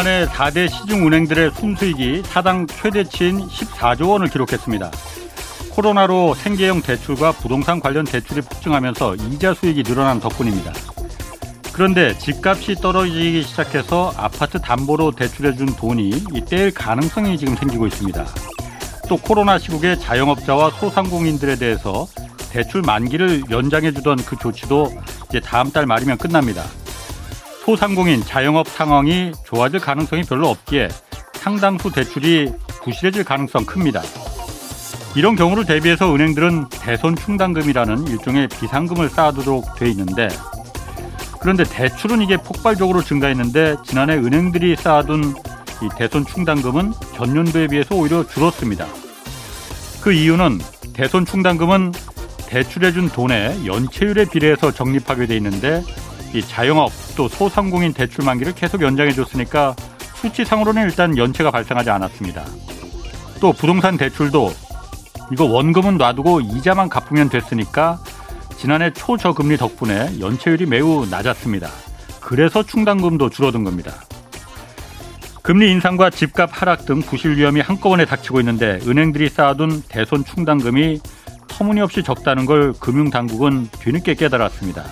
지난해 4대 시중 은행들의 순수익이 사당 최대치인 14조 원을 기록했습니다. 코로나로 생계형 대출과 부동산 관련 대출이 폭증하면서 이자 수익이 늘어난 덕분입니다. 그런데 집값이 떨어지기 시작해서 아파트 담보로 대출해준 돈이 떼일 가능성이 지금 생기고 있습니다. 또 코로나 시국에 자영업자와 소상공인들에 대해서 대출 만기를 연장해주던 그 조치도 이제 다음 달 말이면 끝납니다. 소상공인 자영업 상황이 좋아질 가능성이 별로 없기에 상당수 대출이 부실해질 가능성 큽니다. 이런 경우를 대비해서 은행들은 대손 충당금이라는 일종의 비상금을 쌓아두도록 돼 있는데 그런데 대출은 이게 폭발적으로 증가했는데 지난해 은행들이 쌓아둔 이 대손 충당금은 전년도에 비해서 오히려 줄었습니다. 그 이유는 대손 충당금은 대출해준 돈의 연체율에 비례해서 적립하게 돼 있는데 이 자영업 또 소상공인 대출 만기를 계속 연장해 줬으니까 수치상으로는 일단 연체가 발생하지 않았습니다. 또 부동산 대출도 이거 원금은 놔두고 이자만 갚으면 됐으니까 지난해 초저금리 덕분에 연체율이 매우 낮았습니다. 그래서 충당금도 줄어든 겁니다. 금리 인상과 집값 하락 등 부실 위험이 한꺼번에 닥치고 있는데 은행들이 쌓아둔 대손 충당금이 터무니없이 적다는 걸 금융당국은 뒤늦게 깨달았습니다.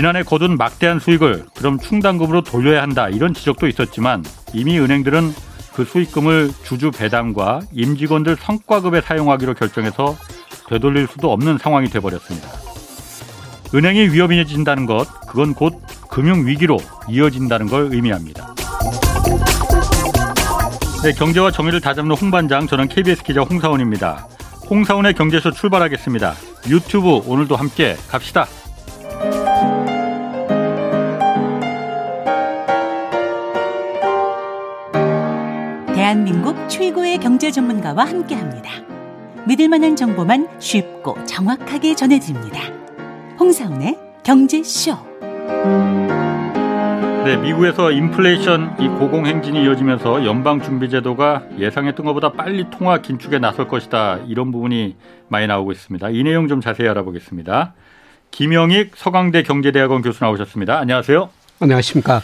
지난해 거둔 막대한 수익을 그럼 충당금으로 돌려야 한다 이런 지적도 있었지만 이미 은행들은 그 수익금을 주주 배당과 임직원들 성과급에 사용하기로 결정해서 되돌릴 수도 없는 상황이 돼버렸습니다. 은행이 위험해진다는 것, 그건 곧 금융위기로 이어진다는 걸 의미합니다. 네, 경제와 정의를 다잡는 홍반장, 저는 KBS 기자 홍사원입니다. 홍사원의 경제에서 출발하겠습니다. 유튜브 오늘도 함께 갑시다. 대한민국 최고의 경제 전문가와 함께 합니다. 믿을 만한 정보만 쉽고 정확하게 전해드립니다. 홍사운의 경제쇼. 네, 미국에서 인플레이션 이 고공 행진이 이어지면서 연방 준비 제도가 예상했던 것보다 빨리 통화 긴축에 나설 것이다. 이런 부분이 많이 나오고 있습니다. 이 내용 좀 자세히 알아보겠습니다. 김영익 서강대 경제대학원 교수 나오셨습니다. 안녕하세요. 안녕하십니까.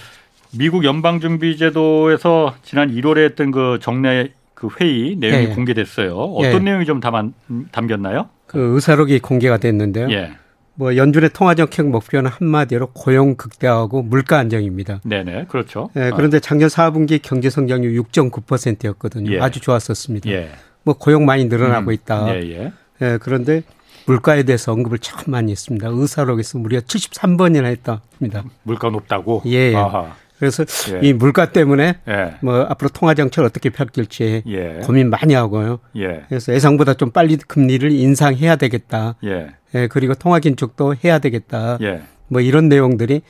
미국 연방준비제도에서 지난 1월에 했던 그 정례 그 회의 내용이 예, 예. 공개됐어요. 어떤 예. 내용이 좀 담아, 담겼나요? 그 의사록이 공개가 됐는데요. 예. 뭐 연준의 통화 정책 목표는 한마디로 고용 극대화하고 물가 안정입니다. 네네, 그렇죠. 예, 그런데 작년 4분기 경제 성장률 6.9%였거든요. 예. 아주 좋았었습니다. 예. 뭐 고용 많이 늘어나고 음. 있다. 예, 예. 예, 그런데 물가에 대해서 언급을 참 많이 했습니다. 의사록에서 무려 73번이나 했답니다. 물가 높다고? 예. 아하. 그래서 예. 이 물가 때문에 예. 뭐 앞으로 통화 정책을 어떻게 펼칠지 예. 고민 많이 하고요. 예. 그래서 예상보다 좀 빨리 금리를 인상해야 되겠다. 예. 예 그리고 통화 긴축도 해야 되겠다. 예. 뭐 이런 내용들이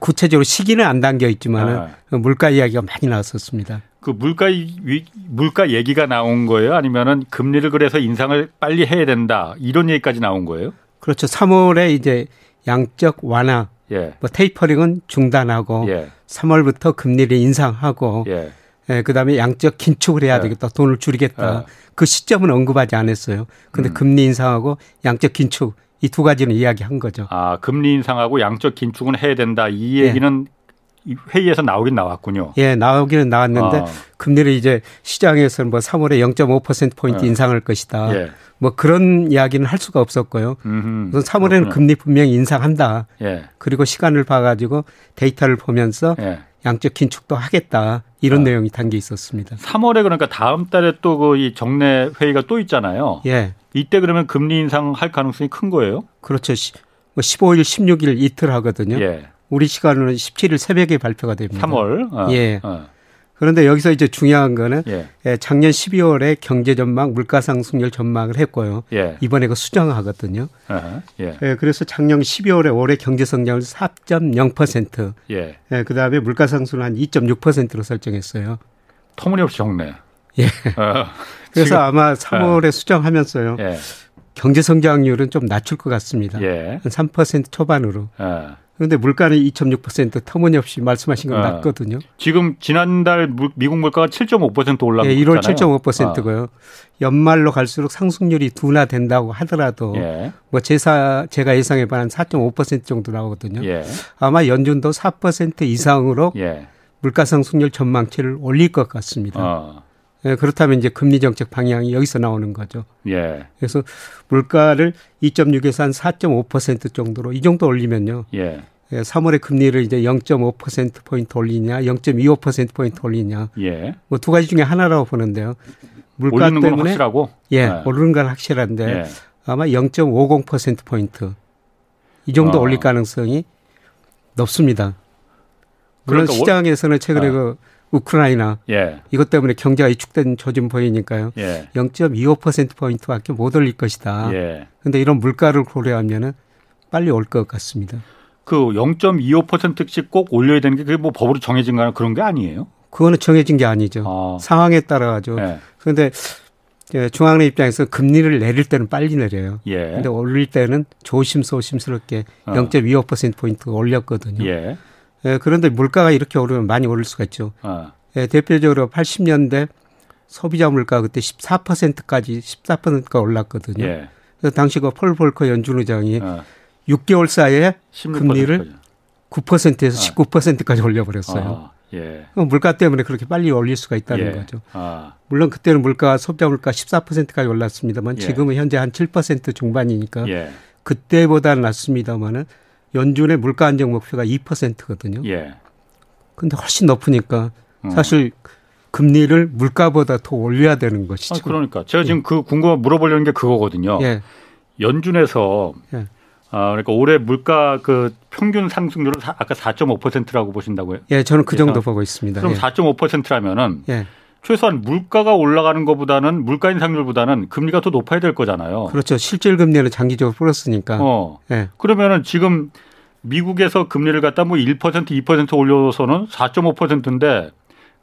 구체적으로 시기는 안 담겨 있지만 아. 물가 이야기가 많이 나왔었습니다. 그 물가 위, 물가 얘기가 나온 거예요? 아니면은 금리를 그래서 인상을 빨리 해야 된다 이런 얘기까지 나온 거예요? 그렇죠. 3월에 이제 양적 완화 예. 뭐 테이퍼링은 중단하고 예. 3월부터 금리를 인상하고 예. 예, 그다음에 양적 긴축을 해야 예. 되겠다. 돈을 줄이겠다. 예. 그 시점은 언급하지 않았어요. 근데 음. 금리 인상하고 양적 긴축 이 두 가지는 이야기한 거죠. 아, 금리 인상하고 양적 긴축은 해야 된다. 이 예. 얘기는 회의에서 나오긴 나왔군요. 예, 나오기는 나왔는데 아. 금리를 이제 시장에서는 뭐 3월에 0.5% 포인트 예. 인상할 것이다. 예. 뭐 그런 이야기는 할 수가 없었고요. 음흠, 우선 3월에는 그렇구나. 금리 분명히 인상한다. 예. 그리고 시간을 봐가지고 데이터를 보면서 예. 양적 긴축도 하겠다. 이런 아. 내용이 담겨 있었습니다. 3월에 그러니까 다음 달에 또 그 이 정례 회의가 또 있잖아요. 예. 이때 그러면 금리 인상할 가능성이 큰 거예요? 그렇죠. 뭐 15일, 16일 이틀 하거든요. 예. 우리 시간으로는 17일 새벽에 발표가 됩니다. 3월. 어. 예. 어. 그런데 여기서 이제 중요한 거는 예. 예 작년 12월에 경제 전망, 물가 상승률 전망을 했고요. 예. 이번에 그 수정하거든요. 예. 예. 그래서 작년 12월에 올해 경제 성장률 4.0%. 예. 예. 그 다음에 물가 상승을 한 2.6%로 설정했어요. 터무니없이 적네. 예. 어. 그래서 지금, 아마 3월에 어. 수정하면서요. 예. 경제 성장률은 좀 낮출 것 같습니다. 예. 한3% 초반으로. 어. 그런데 물가는 2.6% 터무니없이 말씀하신 건 어. 낮거든요. 지금 지난달 미국 물가가 7.5% 올라갔잖아요. 예, 1월 7.5%고요. 어. 연말로 갈수록 상승률이 둔화된다고 하더라도 예. 뭐 제사 제가 예상해 봐한 4.5% 정도 나오거든요. 예. 아마 연준도 4% 이상으로 예. 물가 상승률 전망치를 올릴 것 같습니다. 어. 예, 그렇다면 이제 금리 정책 방향이 여기서 나오는 거죠. 예. 그래서 물가를 2.6에서 한 4.5% 정도로 이 정도 올리면요. 예. 예, 3월에 금리를 이제 0.5% 포인트 올리냐, 0.25% 포인트 올리냐. 예. 뭐 두 가지 중에 하나라고 보는데요. 물가 때문에 확실하고? 예, 네. 오르는 건 확실한데 예. 아마 0.50% 포인트 이 정도 어. 올릴 가능성이 높습니다. 물론 그러니까 시장에서는 최근에 어. 그 우크라이나 예. 이것 때문에 경제가 위축된 조짐 보이니까요. 예. 0.25% 포인트밖에 못 올릴 것이다. 예. 근데 이런 물가를 고려하면은 빨리 올 것 같습니다. 그 0.25%씩 꼭 올려야 되는 게 그게 뭐 법으로 정해진 거나 그런 게 아니에요? 그거는 정해진 게 아니죠. 아. 상황에 따라 가죠. 예. 그런데 중앙은행 입장에서 금리를 내릴 때는 빨리 내려요. 예. 근데 올릴 때는 조심조심스럽게 어. 0.25% 포인트 올렸거든요. 예. 예, 그런데 물가가 이렇게 오르면 많이 오를 수가 있죠. 어. 예, 대표적으로 80년대 소비자 물가 그때 14%까지 14%가 올랐거든요. 예. 그래서 당시 그폴 볼커 연준 의장이 어. 6개월 사이에 금리를 9%에서 어. 19%까지 올려버렸어요. 어. 예. 물가 때문에 그렇게 빨리 올릴 수가 있다는 예. 거죠. 아. 물론 그때는 물가 소비자 물가 14%까지 올랐습니다만 예. 지금은 현재 한 7% 중반이니까 예. 그때보다는 낮습니다만은 연준의 물가 안정 목표가 2%거든요. 예. 근데 훨씬 높으니까 음. 사실 금리를 물가보다 더 올려야 되는 것이죠. 아, 그러니까 제가 지금 예. 그 궁금 물어보려는 게 그거거든요. 예. 연준에서 예. 아, 그러니까 올해 물가 그 평균 상승률은 아까 4.5%라고 보신다고요? 예, 저는 그 정도 보고 있습니다. 그럼 예. 4.5%라면은 예. 최소한 물가가 올라가는 것보다는 물가 인상률보다는 금리가 더 높아야 될 거잖아요. 그렇죠. 실질 금리는 장기적으로 플러스니까. 어. 예. 그러면은 지금 미국에서 금리를 갖다 뭐 1% 2% 올려서는 4.5%인데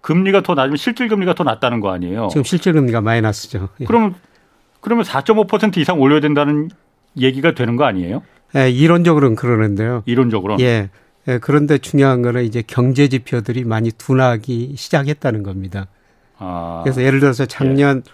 금리가 더 낮으면 실질 금리가 더 낮다는 거 아니에요. 지금 실질 금리가 마이너스죠. 예. 그러면 그러면 4.5% 이상 올려야 된다는 얘기가 되는 거 아니에요? 예, 이론적으로는 그러는데요. 이론적으로. 예. 예. 그런데 중요한 거는 이제 경제 지표들이 많이 둔하기 시작했다는 겁니다. 아. 그래서 예를 들어서 작년 예.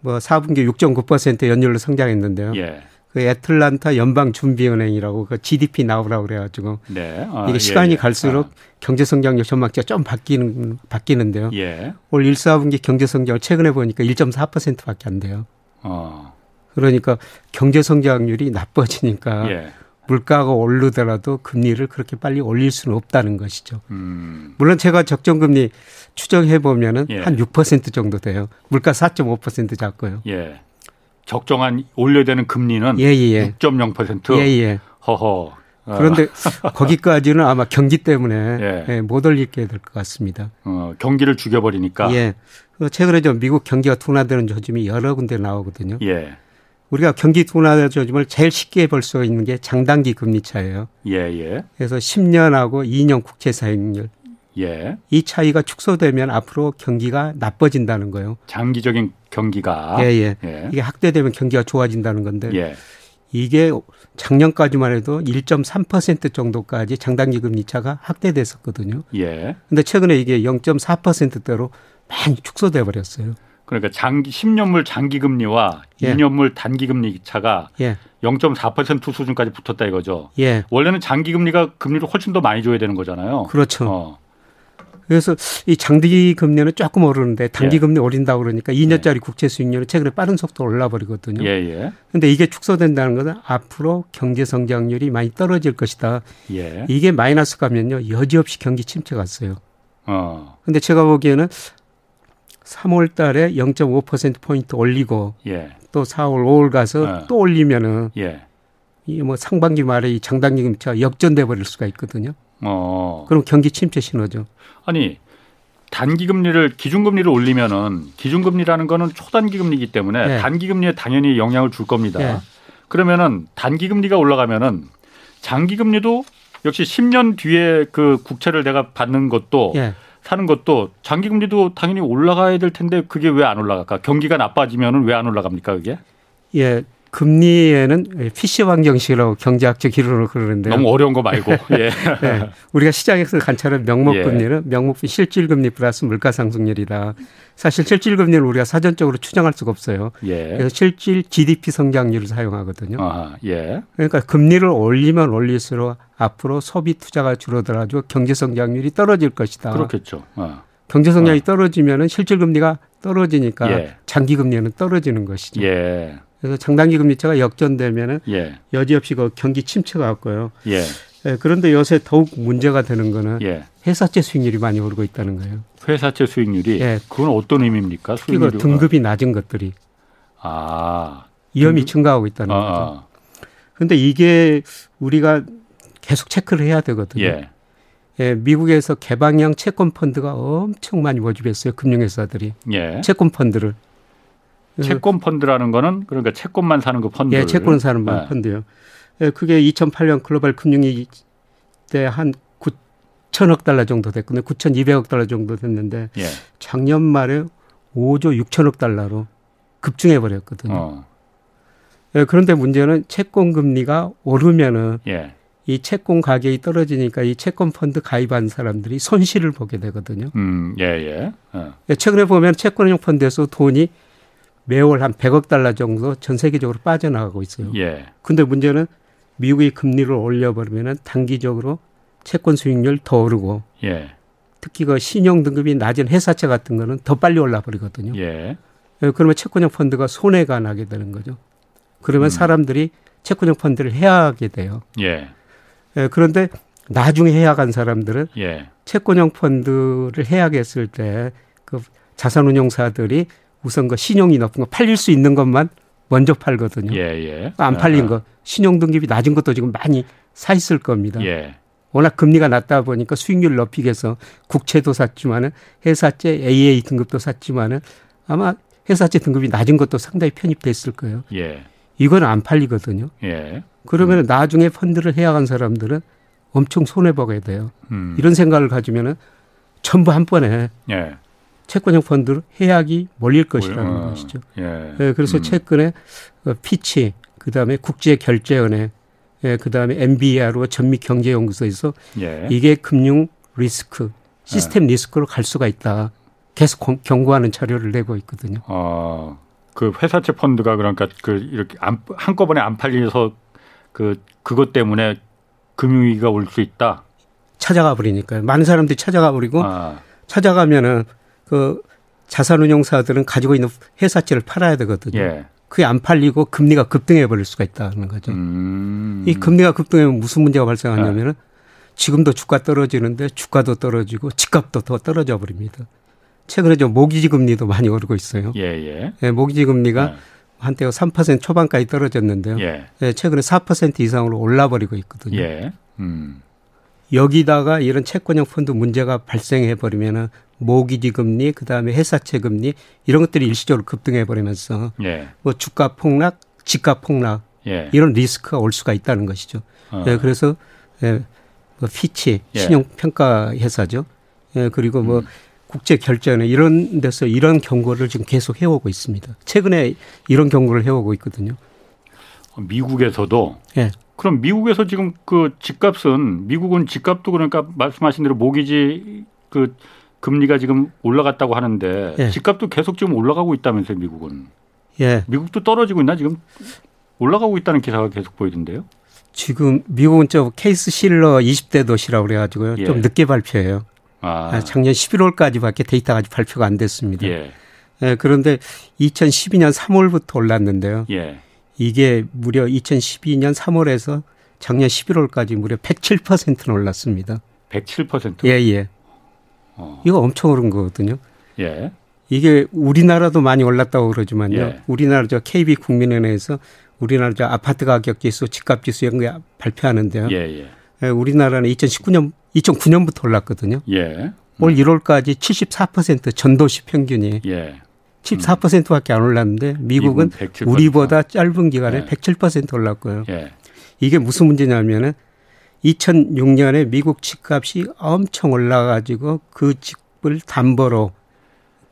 뭐 4분기 6.9% 연율로 성장했는데요. 예. 그 애틀란타 연방 준비은행이라고 그 GDP 나오라고 그래가지고 네. 아, 이게 시간이 예, 예. 갈수록 아. 경제 성장률 전망치가 좀 바뀌는 바뀌는데요. 예. 올 1, 4분기 경제 성장을 최근에 보니까 1.4%밖에 안 돼요. 어. 그러니까 경제 성장률이 나빠지니까 예. 물가가 오르더라도 금리를 그렇게 빨리 올릴 수는 없다는 것이죠. 음. 물론 제가 적정금리 추정해 보면은 예. 한6% 정도 돼요. 물가 4.5% 잡고요. 예. 적정한 올려야 되는 금리는 예, 예. 6.0%. 예. 예, 예. 허허. 어. 그런데 거기까지는 아마 경기 때문에 예. 예, 못 올리게 될 것 같습니다. 어, 경기를 죽여버리니까. 예. 최근에 좀 미국 경기가 둔화되는 조짐이 여러 군데 나오거든요. 예. 우리가 경기 둔화 조짐을 제일 쉽게 볼 수 있는 게 장단기 금리 차예요. 예, 예. 그래서 10년하고 2년 국채 사익률. 예. 이 차이가 축소되면 앞으로 경기가 나빠진다는 거예요. 장기적인 경기가. 예, 예. 예. 이게 확대되면 경기가 좋아진다는 건데. 예. 이게 작년까지만 해도 1.3% 정도까지 장단기 금리 차가 확대됐었거든요. 예. 근데 최근에 이게 0.4%대로 많이 축소돼 버렸어요. 그러니까 장기 10년물 장기 금리와 예. 2년물 단기 금리 차가 예. 0.4% 수준까지 붙었다 이거죠. 예. 원래는 장기 금리가 금리를 훨씬 더 많이 줘야 되는 거잖아요. 그렇죠. 어. 그래서 이 장기 금리는 조금 오르는데 단기 예. 금리 오린다고 그러니까 2년짜리 예. 국채 수익률은 최근에 빠른 속도로 올라 버리거든요. 예, 예. 근데 이게 축소된다는 것은 앞으로 경제 성장률이 많이 떨어질 것이다. 예. 이게 마이너스 가면요. 여지없이 경기 침체 갔어요. 어. 근데 제가 보기에는 3월 달에 0.5% 포인트 올리고 예. 또 4월, 5월 가서 어. 또 올리면은 예. 이뭐 상반기 말에 이 장단기 금리가 역전돼 버릴 수가 있거든요. 어. 그럼 경기 침체 신호죠. 아니 단기 금리를 기준 금리를 올리면은 기준 금리라는 거는 초단기 금리이기 때문에 네. 단기 금리에 당연히 영향을 줄 겁니다. 네. 그러면은 단기 금리가 올라가면은 장기 금리도 역시 10년 뒤에 그 국채를 내가 받는 것도 네. 사는 것도 장기 금리도 당연히 올라가야 될 텐데 그게 왜 안 올라갈까? 경기가 나빠지면은 왜 안 올라갑니까, 그게? 예. 금리에는 피시 방정식이라고 경제학적 이론으로 그러는데 너무 어려운 거 말고 예. 네. 우리가 시장에서 관찰한 명목금리는 예. 명목금 실질금리 플러스 물가상승률이다. 사실 실질금리를 우리가 사전적으로 추정할 수가 없어요. 예. 그래서 실질 GDP 성장률을 사용하거든요. 아하, 예. 그러니까 금리를 올리면 올릴수록 앞으로 소비 투자가 줄어들어가지고 경제 성장률이 떨어질 것이다. 그렇겠죠. 어. 경제 성장이 어. 떨어지면은 실질 금리가 떨어지니까 예. 장기 금리는 떨어지는 것이죠. 예. 그래서 장단기 금리차가 역전되면은 예. 여지없이 그 경기 침체가 왔고요. 예. 예. 그런데 요새 더욱 문제가 되는 거는 예. 회사채 수익률이 많이 오르고 있다는 거예요. 회사채 수익률이 예. 그건 어떤 의미입니까? 수익률 이거 등급이 낮은 것들이 아 위험이 등급? 증가하고 있다는 아, 거죠. 그런데 이게 우리가 계속 체크를 해야 되거든요. 예. 예, 미국에서 개방형 채권 펀드가 엄청 많이 모집했어요. 금융회사들이 예. 채권 펀드를 채권 펀드라는 거는 그러니까 채권만 사는 그 펀드. 예, 채권 사는 네. 펀드요. 예, 그게 2008년 글로벌 금융위 때한 9천억 달러 정도 됐거든요. 9,200억 달러 정도 됐는데 예. 작년 말에 5조 6천억 달러로 급증해 버렸거든요. 어. 예, 그런데 문제는 채권 금리가 오르면은 예. 이 채권 가격이 떨어지니까 이 채권 펀드 가입한 사람들이 손실을 보게 되거든요. 음, 예, 예. 어. 예 최근에 보면 채권형 펀드에서 돈이 매월 한 100억 달러 정도 전 세계적으로 빠져나가고 있어요. 예. 근데 문제는 미국이 금리를 올려버리면 단기적으로 채권 수익률 더 오르고 예. 특히 그 신용 등급이 낮은 회사채 같은 거는 더 빨리 올라 버리거든요. 예. 예. 그러면 채권형 펀드가 손해가 나게 되는 거죠. 그러면 음. 사람들이 채권형 펀드를 해야 하게 돼요. 예. 예. 그런데 나중에 해약한 사람들은 예. 채권형 펀드를 해약했을 때 그 자산운용사들이 우선 그 신용이 높은 거 팔릴 수 있는 것만 먼저 팔거든요. 예, 예. 안 팔린 거 신용 등급이 낮은 것도 지금 많이 사 있을 겁니다. 예. 워낙 금리가 낮다 보니까 수익률 높이기 위해서 국채도 샀지만은 회사채 AA 등급도 샀지만은 아마 회사채 등급이 낮은 것도 상당히 편입됐을 거예요. 예. 이건 안 팔리거든요. 예. 그러면 음. 나중에 펀드를 해약한 사람들은 엄청 손해 보게 돼요. 음. 이런 생각을 가지면은 전부 한 번에 예. 채권형 펀드로 해약이 몰릴 것이라는 어, 것이죠. 예. 네, 그래서 음. 최근에 어, 피치, 그 다음에 국제결제은행, 예, 그 다음에 MBR로 전미경제연구소에서 예. 이게 금융 리스크, 시스템 예. 리스크로 갈 수가 있다. 계속 경고하는 자료를 내고 있거든요. 어, 그 회사채 펀드가 그러니까 그 이렇게 안, 한꺼번에 안 팔려서 그 그것 때문에 금융위기가 올 수 있다. 찾아가 버리니까요. 많은 사람들이 찾아가 버리고 아. 찾아가면은 그 자산운용사들은 가지고 있는 회사채를 팔아야 되거든요. 예. 그게 안 팔리고 금리가 급등해 버릴 수가 있다는 거죠. 음. 이 금리가 급등하면 무슨 문제가 발생하냐면은 지금도 주가 떨어지는데 주가도 떨어지고 집값도 더 떨어져 버립니다. 최근에 좀 모기지 금리도 많이 오르고 있어요. 예, 예. 예 모기지 금리가 예. 한때 3% 초반까지 떨어졌는데요. 예. 예 최근에 4% 이상으로 올라버리고 있거든요. 예. 음. 여기다가 이런 채권형 펀드 문제가 발생해 버리면은 모기지 금리, 그다음에 회사채 금리 이런 것들이 일시적으로 급등해 버리면서 예. 뭐 주가 폭락, 집값 폭락 예. 이런 리스크가 올 수가 있다는 것이죠. 어. 예, 그래서 예, 뭐 피치 예. 신용 평가 회사죠. 예, 그리고 뭐 음. 국제 결제는 이런 데서 이런 경고를 지금 계속 해오고 있습니다. 최근에 이런 경고를 해오고 있거든요. 미국에서도 예. 그럼 미국에서 지금 그 집값은 미국은 집값도 그러니까 말씀하신 대로 모기지 그 금리가 지금 올라갔다고 하는데 예. 집값도 계속 지금 올라가고 있다면서요, 미국은. 예. 미국도 떨어지고 있나 지금 올라가고 있다는 기사가 계속 보이던데요. 지금 미국은 좀 케이스 실러 20대 도시라고 그래 가지고요. 예. 좀 늦게 발표해요. 아. 아. 작년 11월까지밖에 데이터가 아직 발표가 안 됐습니다. 예. 예. 그런데 2012년 3월부터 올랐는데요. 예. 이게 무려 2012년 3월에서 작년 11월까지 무려 107%는 올랐습니다. 107%? 예, 예. 어. 이거 엄청 오른 거거든요. 예. 이게 우리나라도 많이 올랐다고 그러지만요. 예. 우리나라 저 KB 국민은행에서 우리나라 저 아파트 가격 지수, 집값 지수 이런 거 발표하는데요. 예, 예. 예, 우리나라는 2019년 2009년부터 올랐거든요. 예. 음. 올 1월까지 74% 전도시 평균이 예. 14%밖에 안 올랐는데 미국은 우리보다 짧은 기간에 예. 107% 올랐고요. 예. 이게 무슨 문제냐면은 2006년에 미국 집값이 엄청 올라가지고 그 집을 담보로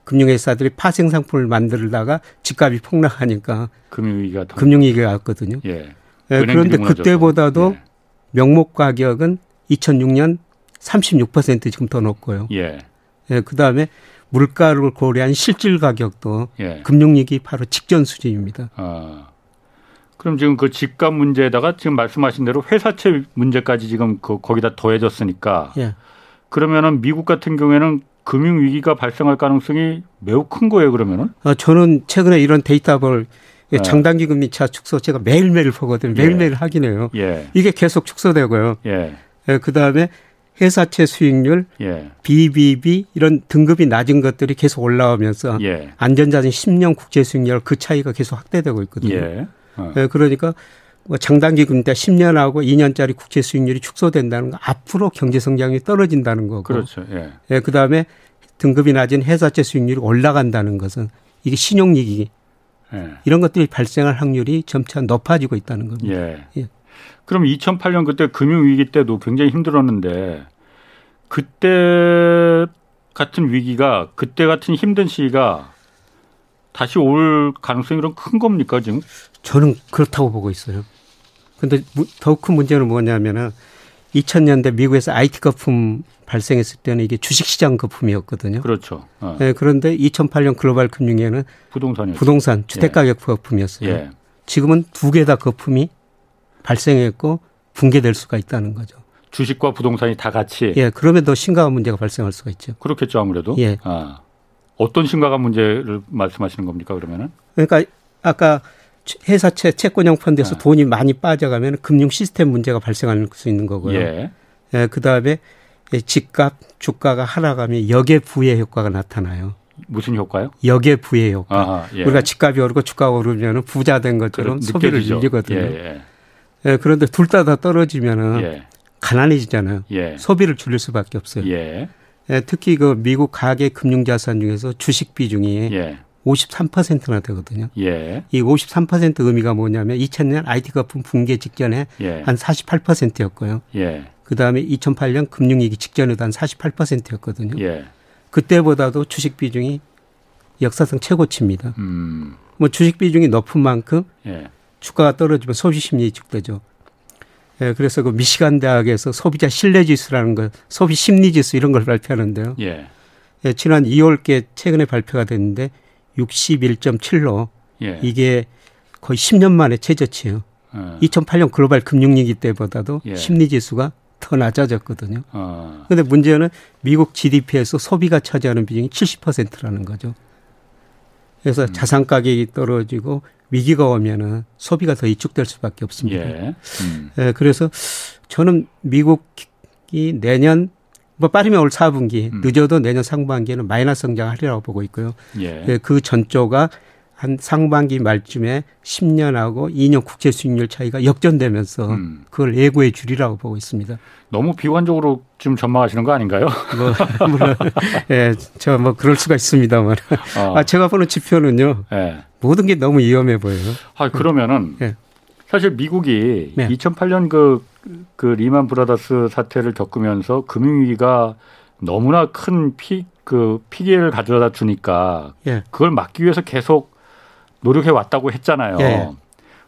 금융회사들이 파생 상품을 만들다가 집값이 폭락하니까 금융위기가 금융위기가 왔거든요. 예. 예 그런데 그때보다도 예. 명목 가격은 2006년 36% 지금 더 높고요. 예. 예 그다음에 물가를 고려한 실질 가격도 예. 금융위기 바로 직전 수준입니다. 아. 그럼 지금 그 집값 문제에다가 지금 말씀하신 대로 회사채 문제까지 지금 그 거기다 더해졌으니까 예. 그러면은 미국 같은 경우에는 금융 위기가 발생할 가능성이 매우 큰 거예요. 그러면은? 어, 저는 최근에 이런 데이터를 네. 장단기 금리 차 축소 제가 매일매일 보거든요. 매일매일 예. 확인해요. 예. 이게 계속 축소되고요. 예. 예 그다음에 회사채 수익률, 예. BBB 이런 등급이 낮은 것들이 계속 올라오면서 예. 안전자산 10년 국제 수익률 그 차이가 계속 확대되고 있거든요. 예. 어. 예, 그러니까 뭐 장단기 금리 10년하고 2년짜리 국채 수익률이 축소된다는 거 앞으로 경제 성장이 떨어진다는 거고. 그렇죠. 예. 예 그다음에 등급이 낮은 회사채 수익률이 올라간다는 것은 이게 신용위기 예. 이런 것들이 발생할 확률이 점차 높아지고 있다는 겁니다. 예. 예. 그럼 2008년 그때 금융위기 때도 굉장히 힘들었는데 그때 같은 위기가 그때 같은 힘든 시기가 다시 올 가능성이 그럼 큰 겁니까 지금? 저는 그렇다고 보고 있어요. 근데 더욱 큰 문제는 뭐냐면은 2000년대 미국에서 IT 거품 발생했을 때는 이게 주식시장 거품이었거든요. 그렇죠. 어. 네, 그런데 2008년 글로벌 금융위기는 부동산 부동산 주택가격 예. 거품이었어요. 예. 지금은 두 개 다 거품이 발생했고 붕괴될 수가 있다는 거죠. 주식과 부동산이 다 같이. 예, 그러면 더 심각한 문제가 발생할 수가 있죠. 그렇겠죠, 아무래도. 예. 아. 어떤 심각한 문제를 말씀하시는 겁니까, 그러면은? 그러니까 아까 회사채 채권형 펀드에서 네. 돈이 많이 빠져가면 금융 시스템 문제가 발생할 수 있는 거고요. 예. 예 그다음에 집값 주가가 하락하면 역의 부의 효과가 나타나요. 무슨 효과요? 역의 부의 효과. 아하, 예. 우리가 집값이 오르고 주가가 오르면 부자 된 것처럼 소비를 늘리거든요. 예, 예. 예, 그런데 둘 다 다 떨어지면은 예. 가난해지잖아요. 예. 소비를 줄일 수밖에 없어요. 예. 예, 특히 그 미국 가계 금융자산 중에서 주식 비중이 예. 53%나 되거든요. 예. 이 53% 의미가 뭐냐면 2000년 IT 거품 붕괴 직전에 예. 한 48%였고요. 예. 그 다음에 2008년 금융위기 직전에도 한 48%였거든요. 예. 그때보다도 주식 비중이 역사상 최고치입니다. 음. 뭐 주식 비중이 높은 만큼 예. 주가가 떨어지면 소비 심리 위축되죠. 예, 그래서 그 미시간 대학에서 소비자 신뢰 지수라는 거, 소비 심리 지수 이런 걸 발표하는데요. 예. 예, 지난 2월께 최근에 발표가 됐는데 61.7로 예. 이게 거의 10년 만에 최저치예요. 예. 2008년 글로벌 금융위기 때보다도 예. 심리 지수가 더 낮아졌거든요. 그런데 어. 문제는 미국 GDP에서 소비가 차지하는 비중이 70%라는 거죠. 그래서 음. 자산 가격이 떨어지고 위기가 오면은 소비가 더 이축될 수밖에 없습니다. 예. 음. 예, 그래서 저는 미국이 내년 뭐 빠르면 올 4분기, 음. 늦어도 내년 상반기에는 마이너스 성장하리라고 보고 있고요. 예. 예. 그 전조가 한 상반기 말쯤에 10년하고 2년 국채 수익률 차이가 역전되면서 음. 그걸 예고해 주리라고 보고 있습니다. 너무 비관적으로 지금 전망하시는 거 아닌가요? 뭐, 물론, 예, 저 뭐 그럴 수가 있습니다만. 어. 아, 제가 보는 지표는요. 예. 모든 게 너무 위험해 보여요. 아, 그러면은 예. 사실 미국이 네. 2008년 그, 그 리만 브라더스 사태를 겪으면서 금융위기가 너무나 큰 피, 그 피해를 가져다 주니까 예. 그걸 막기 위해서 계속 노력해 왔다고 했잖아요. 예.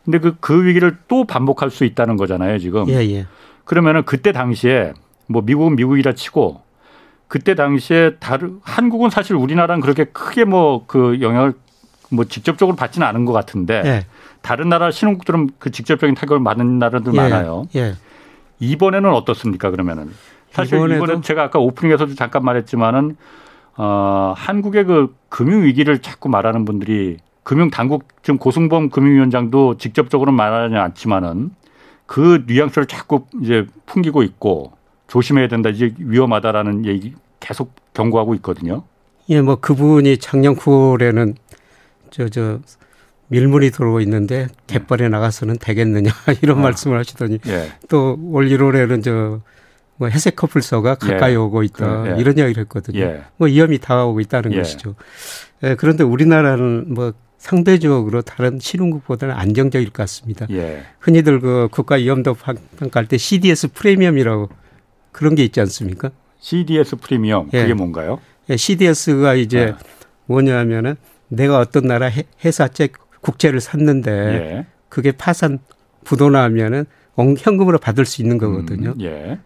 근데 그, 그 위기를 또 반복할 수 있다는 거잖아요, 지금. 예, 예. 그러면은 그때 당시에 뭐 미국은 미국이라 치고 그때 당시에 다른 한국은 사실 우리나라는 그렇게 크게 뭐 그 영향을 뭐 직접적으로 받지는 않은 것 같은데 예. 다른 나라 신흥국들은 그 직접적인 타격을 받는 나라들 예. 많아요. 예. 이번에는 어떻습니까? 그러면은 사실 이번에는 제가 아까 오프닝에서도 잠깐 말했지만은 어 한국의 그 금융 위기를 자꾸 말하는 분들이 금융 당국 지금 고승범 금융위원장도 직접적으로 말하지 않지만은 그 뉘앙스를 자꾸 이제 풍기고 있고 조심해야 된다 이제 위험하다라는 얘기 계속 경고하고 있거든요. 예, 뭐 그분이 작년 9월에는 저 저 밀물이 들어오고 있는데 갯벌에 나가서는 되겠느냐 이런 아. 말씀을 하시더니 예. 또올 1월에는 저 뭐 회색 커플서가 가까이 예. 오고 있다 그, 예. 이런 이야기를 했거든요. 예. 뭐 위험이 다가오고 있다는 예. 것이죠. 예, 그런데 우리나라는 뭐 상대적으로 다른 신흥국보다는 안정적일 것 같습니다. 예. 흔히들 그 국가 위험도 평가할 때 CDS 프리미엄이라고 그런 게 있지 않습니까? CDS 프리미엄 예. 그게 뭔가요? 예, CDS가 이제 네. 뭐냐면은 내가 어떤 나라 회사채 국채를 샀는데 예. 그게 파산 부도나면은 현금으로 받을 수 있는 거거든요. 음, 예.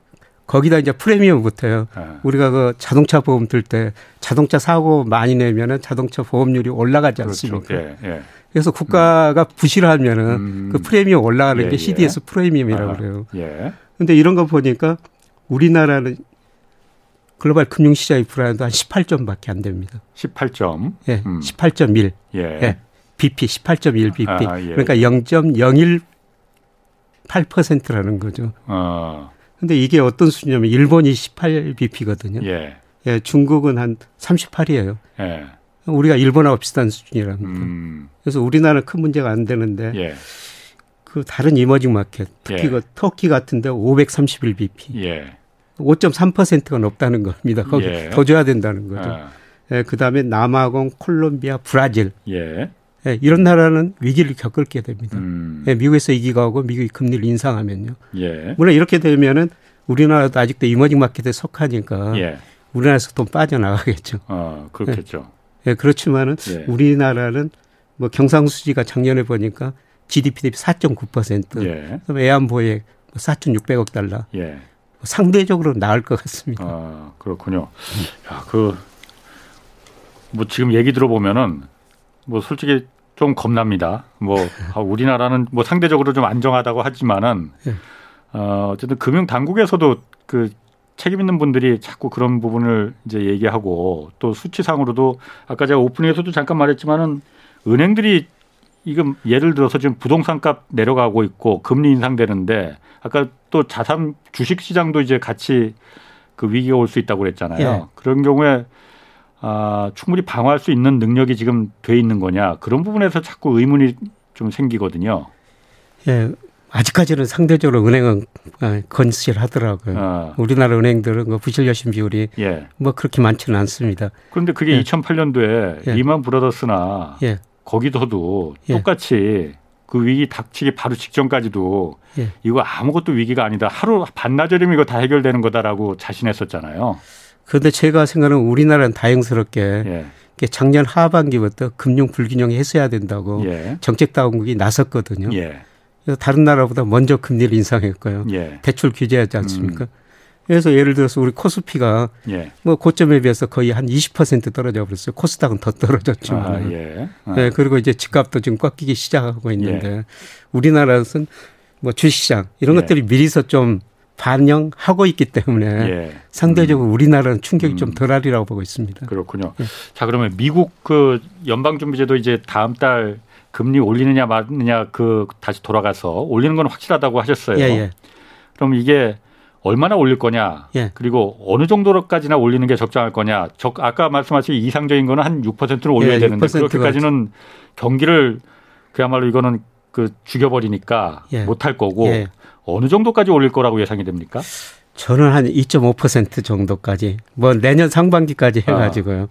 거기다 이제 프리미엄 붙어요. 아. 우리가 그 자동차 보험 들 때 자동차 사고 많이 내면은 자동차 보험료이 올라가지 그렇죠. 않습니까? 그렇죠. 예, 예. 그래서 국가가 부실하면은 음. 그 프리미엄 올라가는 예, 게 CDS 예. 프리미엄이라고 아. 그래요. 예. 근데 이런 거 보니까 우리나라는 글로벌 금융시장의 불안도 한 18점밖에 안 됩니다. 18점? 예. 음. 18.1. 예. 예. BP 18.1 BP. 아, 예. 그러니까 0.018%라는 거죠. 아. 근데 이게 어떤 수냐면 일본이 18 BP거든요. 예. 예. 중국은 한 38이에요. 예. 우리가 일본하고 비슷한 수준이라는 거. 음. 그래서 우리나라는 큰 문제가 안 되는데 예. 그 다른 이머징 마켓 특히 예. 그 터키 같은데 531 BP. 예. 5.3%가 높다는 겁니다. 거기 예. 더 줘야 된다는 거죠. 아. 예, 그다음에 남아공, 콜롬비아, 브라질. 예. 예, 이런 나라는 위기를 겪을게 됩니다. 음. 예, 미국에서 이기가 오고 미국이 금리를 인상하면요. 예. 물론 이렇게 되면은 우리나라도 아직도 이머징 마켓에 속하니까 예. 우리나라에서 돈 빠져나가겠죠. 아, 그렇겠죠. 예, 예 그렇지만은 예. 우리나라는 뭐 경상수지가 작년에 보니까 GDP 대비 4.9%. 예. 외환보액 4,600억 뭐 달러. 상대적으로 나을 것 같습니다. 아, 그렇군요. 야, 그, 뭐 지금 얘기 들어보면은 뭐 솔직히 좀 겁납니다. 뭐 아, 우리나라는 뭐 상대적으로 좀 안정하다고 하지만은 예. 어, 어쨌든 금융 당국에서도 그 책임 있는 분들이 자꾸 그런 부분을 이제 얘기하고 또 수치상으로도 아까 제가 오프닝에서도 잠깐 말했지만은 은행들이 이금 예를 들어서 지금 부동산 값 내려가고 있고 금리 인상되는데 아까 또 자산 주식 시장도 이제 같이 그 위기가 올 수 있다고 그랬잖아요. 예. 그런 경우에 아, 충분히 방어할 수 있는 능력이 지금 돼 있는 거냐 그런 부분에서 자꾸 의문이 좀 생기거든요. 예, 아직까지는 상대적으로 은행은 아, 건실하더라고요. 아. 우리나라 은행들은 그 부실 여신 비율이 예. 뭐 그렇게 많지는 않습니다. 그런데 그게 예. 2008년도에 예. 리만 브라더스나 예. 거기서도 예. 똑같이 그 위기 닥치기 바로 직전까지도 예. 이거 아무것도 위기가 아니다. 하루 반나절이면 이거 다 해결되는 거다라고 자신했었잖아요. 그런데 제가 생각하는 우리나라는 다행스럽게 예. 작년 하반기부터 금융 불균형이 해소해야 된다고 예. 정책 당국이 나섰거든요. 예. 그래서 다른 나라보다 먼저 금리를 인상했고요. 예. 대출 규제하지 않습니까? 음. 그래서 예를 들어서 우리 코스피가 예. 뭐 고점에 비해서 거의 한 20% 떨어져 버렸어요. 코스닥은 더 떨어졌지만. 아, 예. 아. 네, 그리고 이제 집값도 지금 꺾이기 시작하고 있는데 예. 우리나라는 뭐 주식시장 이런 예. 것들이 미리서 좀 반영하고 있기 때문에 예. 상대적으로 음. 우리나라는 충격이 음. 좀 덜하리라고 보고 있습니다. 그렇군요. 예. 자 그러면 미국 그 연방준비제도 이제 다음 달 금리 올리느냐 마느냐 그 다시 돌아가서 올리는 건 확실하다고 하셨어요. 예, 예. 그럼 이게 얼마나 올릴 거냐, 예. 그리고 어느 정도까지나 올리는 게 적정할 거냐. 적 아까 말씀하신 이상적인 거는 한 6%를 올려야 예, 되는데 그렇게까지는 경기를 그야말로 이거는 그 죽여버리니까 예. 못할 거고 예. 어느 정도까지 올릴 거라고 예상이 됩니까? 저는 한 2.5% 정도까지 뭐 내년 상반기까지 해가지고요.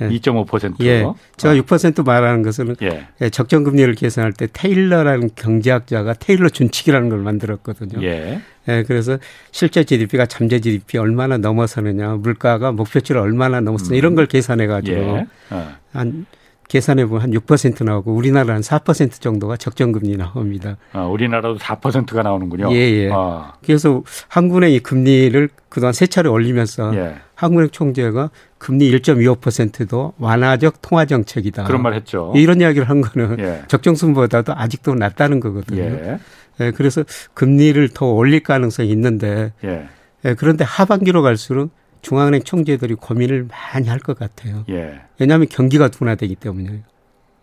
아, 2.5%. 예. 제가 아. 6% 말하는 것은 예. 예. 적정 금리를 계산할 때 테일러라는 경제학자가 테일러 준칙이라는 걸 만들었거든요. 예. 예. 그래서 실제 GDP가 잠재 GDP 얼마나 넘어서느냐, 물가가 목표치를 얼마나 넘어서느냐 음. 이런 걸 계산해 가지고 예. 아. 한 계산해 보면 한 6% 나오고 우리나라는 4% 정도가 적정금리 나옵니다. 아, 우리나라도 4%가 나오는군요. 예, 예. 아. 그래서 한국은행이 금리를 그동안 세 차례 올리면서 예. 한국은행 총재가 금리 1.25%도 완화적 통화 정책이다. 그런 말 했죠. 이런 이야기를 한 거는 예. 적정수보다도 아직도 낮다는 거거든요. 예. 예. 그래서 금리를 더 올릴 가능성이 있는데 예. 예. 그런데 하반기로 갈수록 중앙은행 총재들이 고민을 많이 할 것 같아요. 예. 왜냐하면 경기가 둔화되기 때문이에요.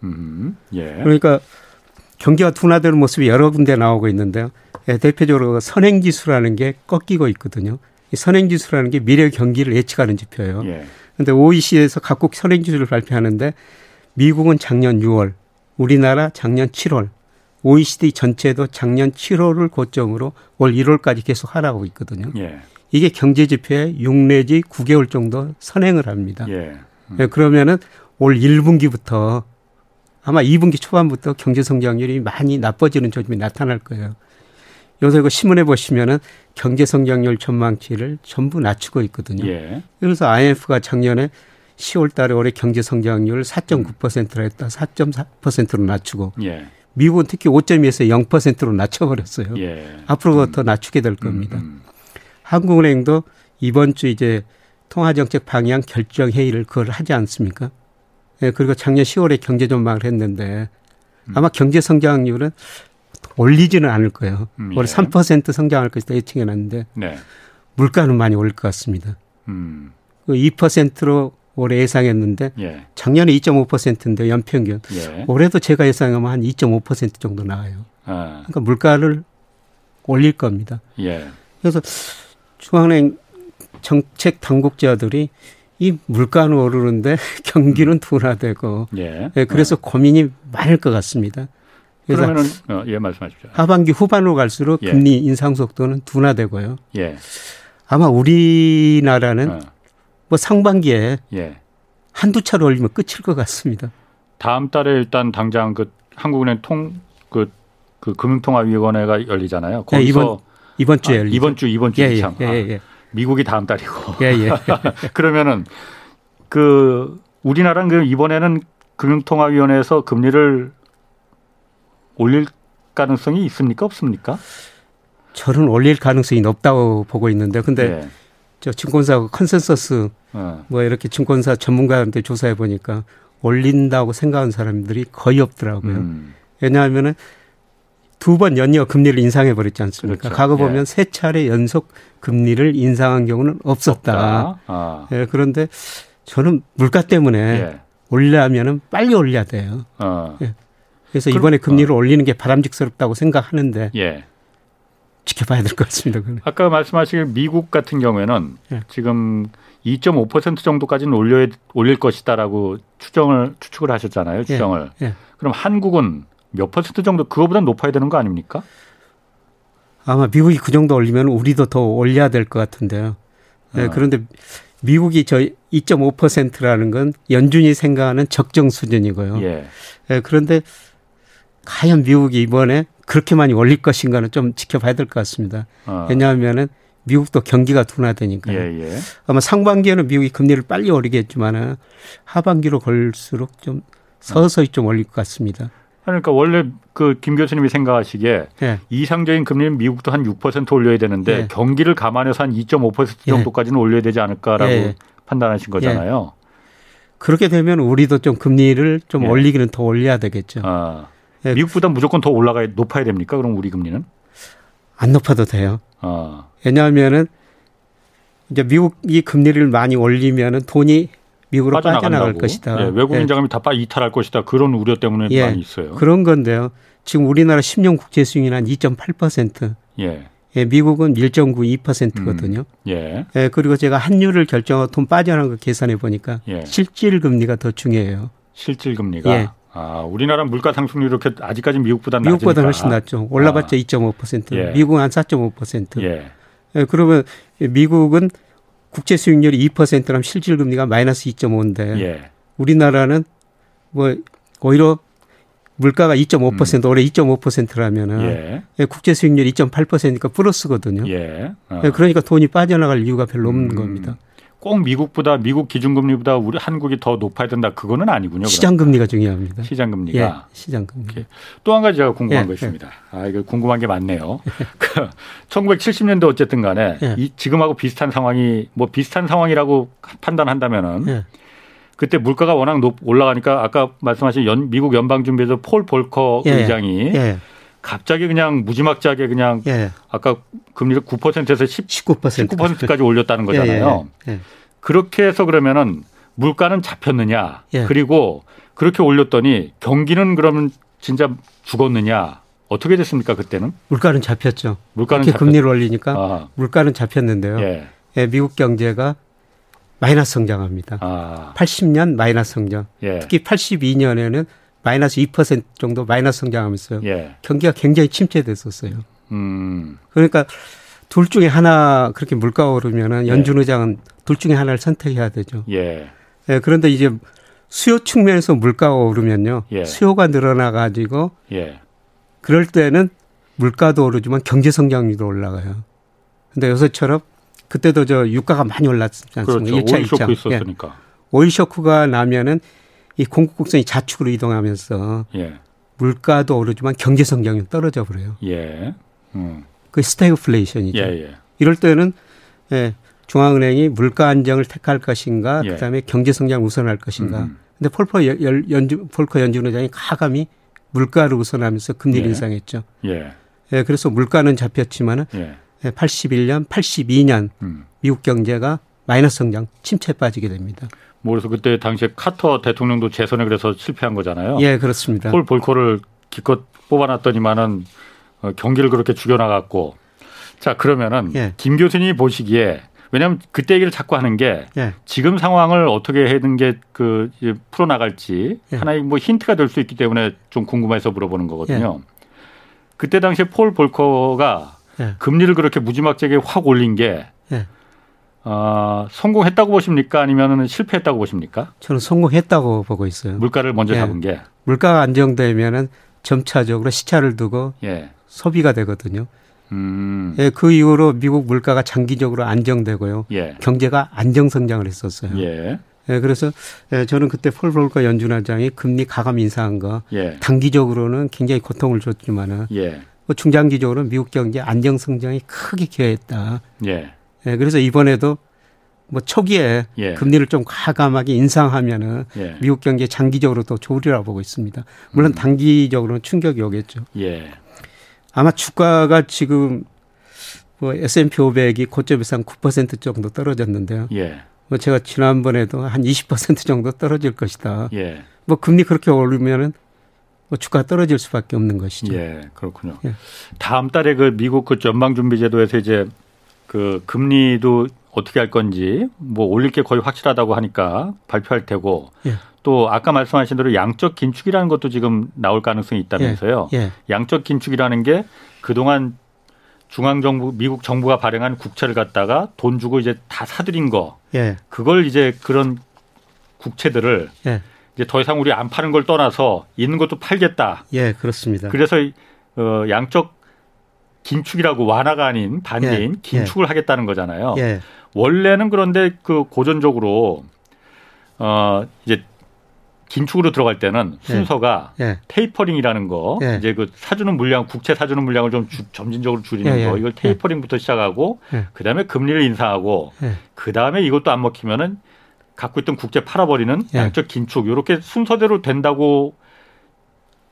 음, 예. 그러니까 경기가 둔화되는 모습이 여러 군데 나오고 있는데요. 예, 대표적으로 선행지수라는 게 꺾이고 있거든요. 이 선행지수라는 게 미래 경기를 예측하는 지표예요. 그런데 예. OECD에서 각국 선행지수를 발표하는데 미국은 작년 6월, 우리나라 작년 7월, OECD 전체도 작년 7월을 고점으로 올 1월까지 계속 하락하고 있거든요. 예. 이게 경제 지표에 6 내지 9개월 정도 선행을 합니다. 예. 음. 네, 그러면은 올 1분기부터 아마 2분기 초반부터 경제 성장률이 많이 나빠지는 조짐이 나타날 거예요. 요새 그 신문에 보시면은 경제 성장률 전망치를 전부 낮추고 있거든요. 예. 그래서 IMF가 작년에 10월 달에 올해 경제 성장률 4.9%로 했다 4.4%로 낮추고 예. 미국은 특히 5.2에서 0%로 낮춰버렸어요. 예. 앞으로 음. 더 낮추게 될 겁니다. 음, 음. 한국은행도 이번 주 이제 통화정책 방향 결정 회의를 그걸 하지 않습니까? 예, 그리고 작년 10월에 경제 전망을 했는데 음. 아마 경제 성장률은 올리지는 않을 거예요. 음, 예. 올해 3% 성장할 것이다 예측해 놨는데 네. 물가는 많이 올릴 것 같습니다. 음. 2%로 그 올해 예상했는데 예. 작년에 2.5%인데 연평균 예. 올해도 제가 예상하면 한 2.5% 정도 나와요. 아. 그러니까 물가를 올릴 겁니다. 예. 그래서 중앙은행 정책 당국자들이 이 물가는 오르는데 경기는 둔화되고 예. 예 그래서 어. 고민이 많을 것 같습니다. 그러면은 어, 예 말씀하십시오. 하반기 후반으로 갈수록 예. 금리 인상 속도는 둔화되고요. 예. 아마 우리나라는 어. 뭐 상반기에 예. 한두 차로 올리면 끝일 것 같습니다. 다음 달에 일단 당장 그 한국은행 통그 그 금융통화위원회가 열리잖아요. 거기서 네, 이번 주에 아. 이번 주 이번 주 예, 참. 예, 예, 예. 아, 미국이 다음 달이고. 예, 예. 그러면은 그 우리나라는 그 이번에는 금융통화위원회에서 금리를 올릴 가능성이 있습니까 없습니까? 저는 올릴 가능성이 높다고 보고 있는데 근데 네. 저 증권사 컨센서스 어. 뭐 이렇게 증권사 전문가한테 조사해 보니까 올린다고 생각하는 사람들이 거의 없더라고요. 음. 왜냐하면은 두 번 연이어 금리를 인상해 버렸지 않습니까? 그렇죠. 과거 보면 예. 세 차례 연속 금리를 인상한 경우는 없었다. 아. 예, 그런데 저는 물가 때문에 예. 올려면은 빨리 올려야 돼요. 어. 예. 그래서 이번에 금리를 어. 올리는 게 바람직스럽다고 생각하는데 예. 지켜봐야 될 것 같습니다. 그건. 아까 말씀하신 미국 같은 경우에는 예. 지금 2.5% 정도까지는 올려 올릴 것이다라고 추정을 추측을 하셨잖아요. 예. 추정을. 예. 그럼 한국은 몇 퍼센트 정도 그거보다 높아야 되는 거 아닙니까? 아마 미국이 그 정도 올리면 우리도 더 올려야 될 것 같은데요. 예, 어. 그런데 미국이 저 2.5%라는 건 연준이 생각하는 적정 수준이고요. 예. 예, 그런데 과연 미국이 이번에 그렇게 많이 올릴 것인가는 좀 지켜봐야 될 것 같습니다. 어. 왜냐하면은 미국도 경기가 둔화되니까 예, 예. 아마 상반기에는 미국이 금리를 빨리 올리겠지만은 하반기로 걸수록 좀 서서히 좀 올릴 것 같습니다. 그러니까 원래 그 김 교수님이 생각하시기에 예. 이상적인 금리는 미국도 한 6% 올려야 되는데 예. 경기를 감안해서 한 2.5% 예. 정도까지는 올려야 되지 않을까라고 예. 판단하신 거잖아요. 그렇게 되면 우리도 좀 금리를 좀 올리기는 더 올려야 되겠죠. 아. 예. 미국보다 무조건 더 올라가야 높아야 됩니까? 그럼 우리 금리는? 안 높아도 돼요. 어. 왜냐하면은 이제 미국이 금리를 많이 올리면은 돈이 미국으로. 빠져나갈 것이다. 예, 외국인 예. 자금이 다 이탈할 것이다. 그런 우려 때문에 예, 많이 있어요. 그런 건데요. 지금 우리나라 10년 국채 수익률 한 2.8%. 예. 예, 미국은 1.92%거든요. 음, 예. 예. 그리고 제가 환율을 결정하고 돈 빠져나간 거 계산해 보니까 예. 실질 금리가 더 중요해요. 실질 금리가. 예. 아, 우리나라 물가 상승률 이렇게 아직까지 미국보다 낮으니까. 미국보다 훨씬 낮죠. 올라봤자 아. 2.5%. 예. 미국은 한 4.5%. 예. 예. 그러면 미국은 국채 수익률이 2%라면 실질 금리가 마이너스 2.5인데 예. 우리나라는 뭐 오히려 물가가 2.5% 음. 올해 2.5%라면은 예. 예. 국제 수익률 2.8%니까 플러스거든요. 예. 어. 예. 그러니까 돈이 빠져나갈 이유가 별로 없는 음. 겁니다. 꼭 미국보다 미국 기준금리보다 우리 한국이 더 높아야 된다 그거는 아니군요. 시장 금리가 중요합니다. 시장 금리가. 예, 시장 금리. 또한 가지 제가 궁금한 예, 거 있습니다. 예. 아 이거 궁금한 게 많네요. 1970년대 그 어쨌든 간에 예. 이 지금하고 비슷한 상황이 뭐 비슷한 상황이라고 판단한다면은 예. 그때 물가가 워낙 높 올라가니까 아까 말씀하신 연, 미국 연방준비에서 폴 볼커 예, 의장이 갑자기 그냥 무지막지하게 그냥 예. 아까 금리를 9%에서 10, 19%. 19%까지 올렸다는 거잖아요. 예, 예, 예. 그렇게 해서 그러면은 물가는 잡혔느냐 예. 그리고 그렇게 올렸더니 경기는 그러면 진짜 죽었느냐 어떻게 됐습니까 그때는? 물가는 잡혔죠. 물가는 잡혔... 금리를 올리니까 아. 물가는 잡혔는데요. 예. 미국 경제가 마이너스 성장합니다. 아. 80년 마이너스 성장. 특히 82년에는 마이너스 2% 정도 마이너스 성장하면서 예. 경기가 굉장히 침체됐었어요. 음. 그러니까 둘 중에 하나 그렇게 물가 오르면은 연준 예. 의장은 둘 중에 하나를 선택해야 되죠. 예. 예. 그런데 이제 수요 측면에서 물가가 오르면요. 예. 수요가 늘어나 가지고 예. 그럴 때는 물가도 오르지만 경제 성장률도 올라가요. 근데 요새처럼 그때도 저 유가가 많이 올랐지 않습니까? 그렇죠. 1차, 2차. 있었으니까. 예. 오일 쇼크가 나면은 이 공급 곡선이 좌측으로 이동하면서 예. 물가도 오르지만 경제 성장이 떨어져 버려요. 예. 음. 그 스태그플레이션이죠. 예, 예. 이럴 때는 예, 중앙은행이 물가 안정을 택할 것인가, 예. 그다음에 경제 성장 우선할 것인가. 음. 근데 폴 볼커 연준 폴 볼커 연준 의장이 과감히 물가를 우선하면서 금리를 예. 인상했죠. 예. 예. 그래서 물가는 잡혔지만은 예. 81년, 82년 음. 미국 경제가 마이너스 성장 침체 빠지게 됩니다. 뭐 그래서 그때 당시에 카터 대통령도 재선에 그래서 실패한 거잖아요. 예, 그렇습니다. 폴 볼커를 기껏 뽑아놨더니만은 어, 경기를 그렇게 죽여나갔고. 자 그러면은 예. 김 교수님이 보시기에 왜냐하면 그때 얘기를 자꾸 하는 게 예. 지금 상황을 어떻게 해는 게그 풀어 나갈지 예. 하나의 뭐 힌트가 될 수 있기 때문에 좀 궁금해서 물어보는 거거든요. 예. 그때 당시에 폴 볼커가 예. 금리를 그렇게 무지막지하게 확 올린 게 예. 어, 성공했다고 보십니까? 아니면 실패했다고 보십니까? 저는 성공했다고 보고 있어요. 물가를 먼저 예. 잡은 게. 물가가 안정되면은 점차적으로 시차를 두고 예. 소비가 되거든요. 음. 예, 그 이후로 미국 물가가 장기적으로 안정되고요. 예. 경제가 안정 성장을 했었어요. 예. 예, 그래서 예, 저는 그때 폴 볼커 연준화장이 금리 가감 인상한 거 예. 단기적으로는 굉장히 고통을 줬지만은 예. 뭐 중장기적으로 미국 경제 안정 성장이 크게 기여했다. 예. 예, 그래서 이번에도 뭐 초기에 예. 금리를 좀 과감하게 인상하면은 예. 미국 경제 장기적으로 도 좋으리라 보고 있습니다. 물론 음. 단기적으로는 충격이 오겠죠. 예. 아마 주가가 지금 뭐 S&P 500이 고점에서 한 9% 정도 떨어졌는데요. 예. 뭐 제가 지난번에도 한 20% 정도 떨어질 것이다. 예. 뭐 금리 그렇게 오르면은 뭐 주가 떨어질 수밖에 없는 것이죠. 예, 그렇군요. 예. 다음 달에 그 미국 그 전방준비 제도에서 이제 그 금리도 어떻게 할 건지 뭐 올릴 게 거의 확실하다고 하니까 발표할 테고 예. 또 아까 말씀하신 대로 양적 긴축이라는 것도 지금 나올 가능성이 있다면서요. 예. 예. 양적 긴축이라는 게 그동안 중앙 정부 미국 정부가 발행한 국채를 갖다가 돈 주고 이제 다 사들인 거. 예. 그걸 이제 그런 국채들을 예. 이제 더 이상 우리 안 파는 걸 떠나서 있는 것도 팔겠다. 예, 그렇습니다. 그래서 어 양적 긴축이라고 완화가 아닌 반대인 예. 긴축을 예. 하겠다는 거잖아요. 예. 원래는 그런데 그 고전적으로 어 이제 긴축으로 들어갈 때는 예. 순서가 예. 테이퍼링이라는 거 예. 이제 그 사주는 물량 국채 사주는 물량을 좀 주, 점진적으로 줄이는 거 이걸 테이퍼링부터 시작하고 그다음에 금리를 인상하고 그다음에 이것도 안 먹히면은 갖고 있던 국채 팔아버리는 양적 긴축 이렇게 순서대로 된다고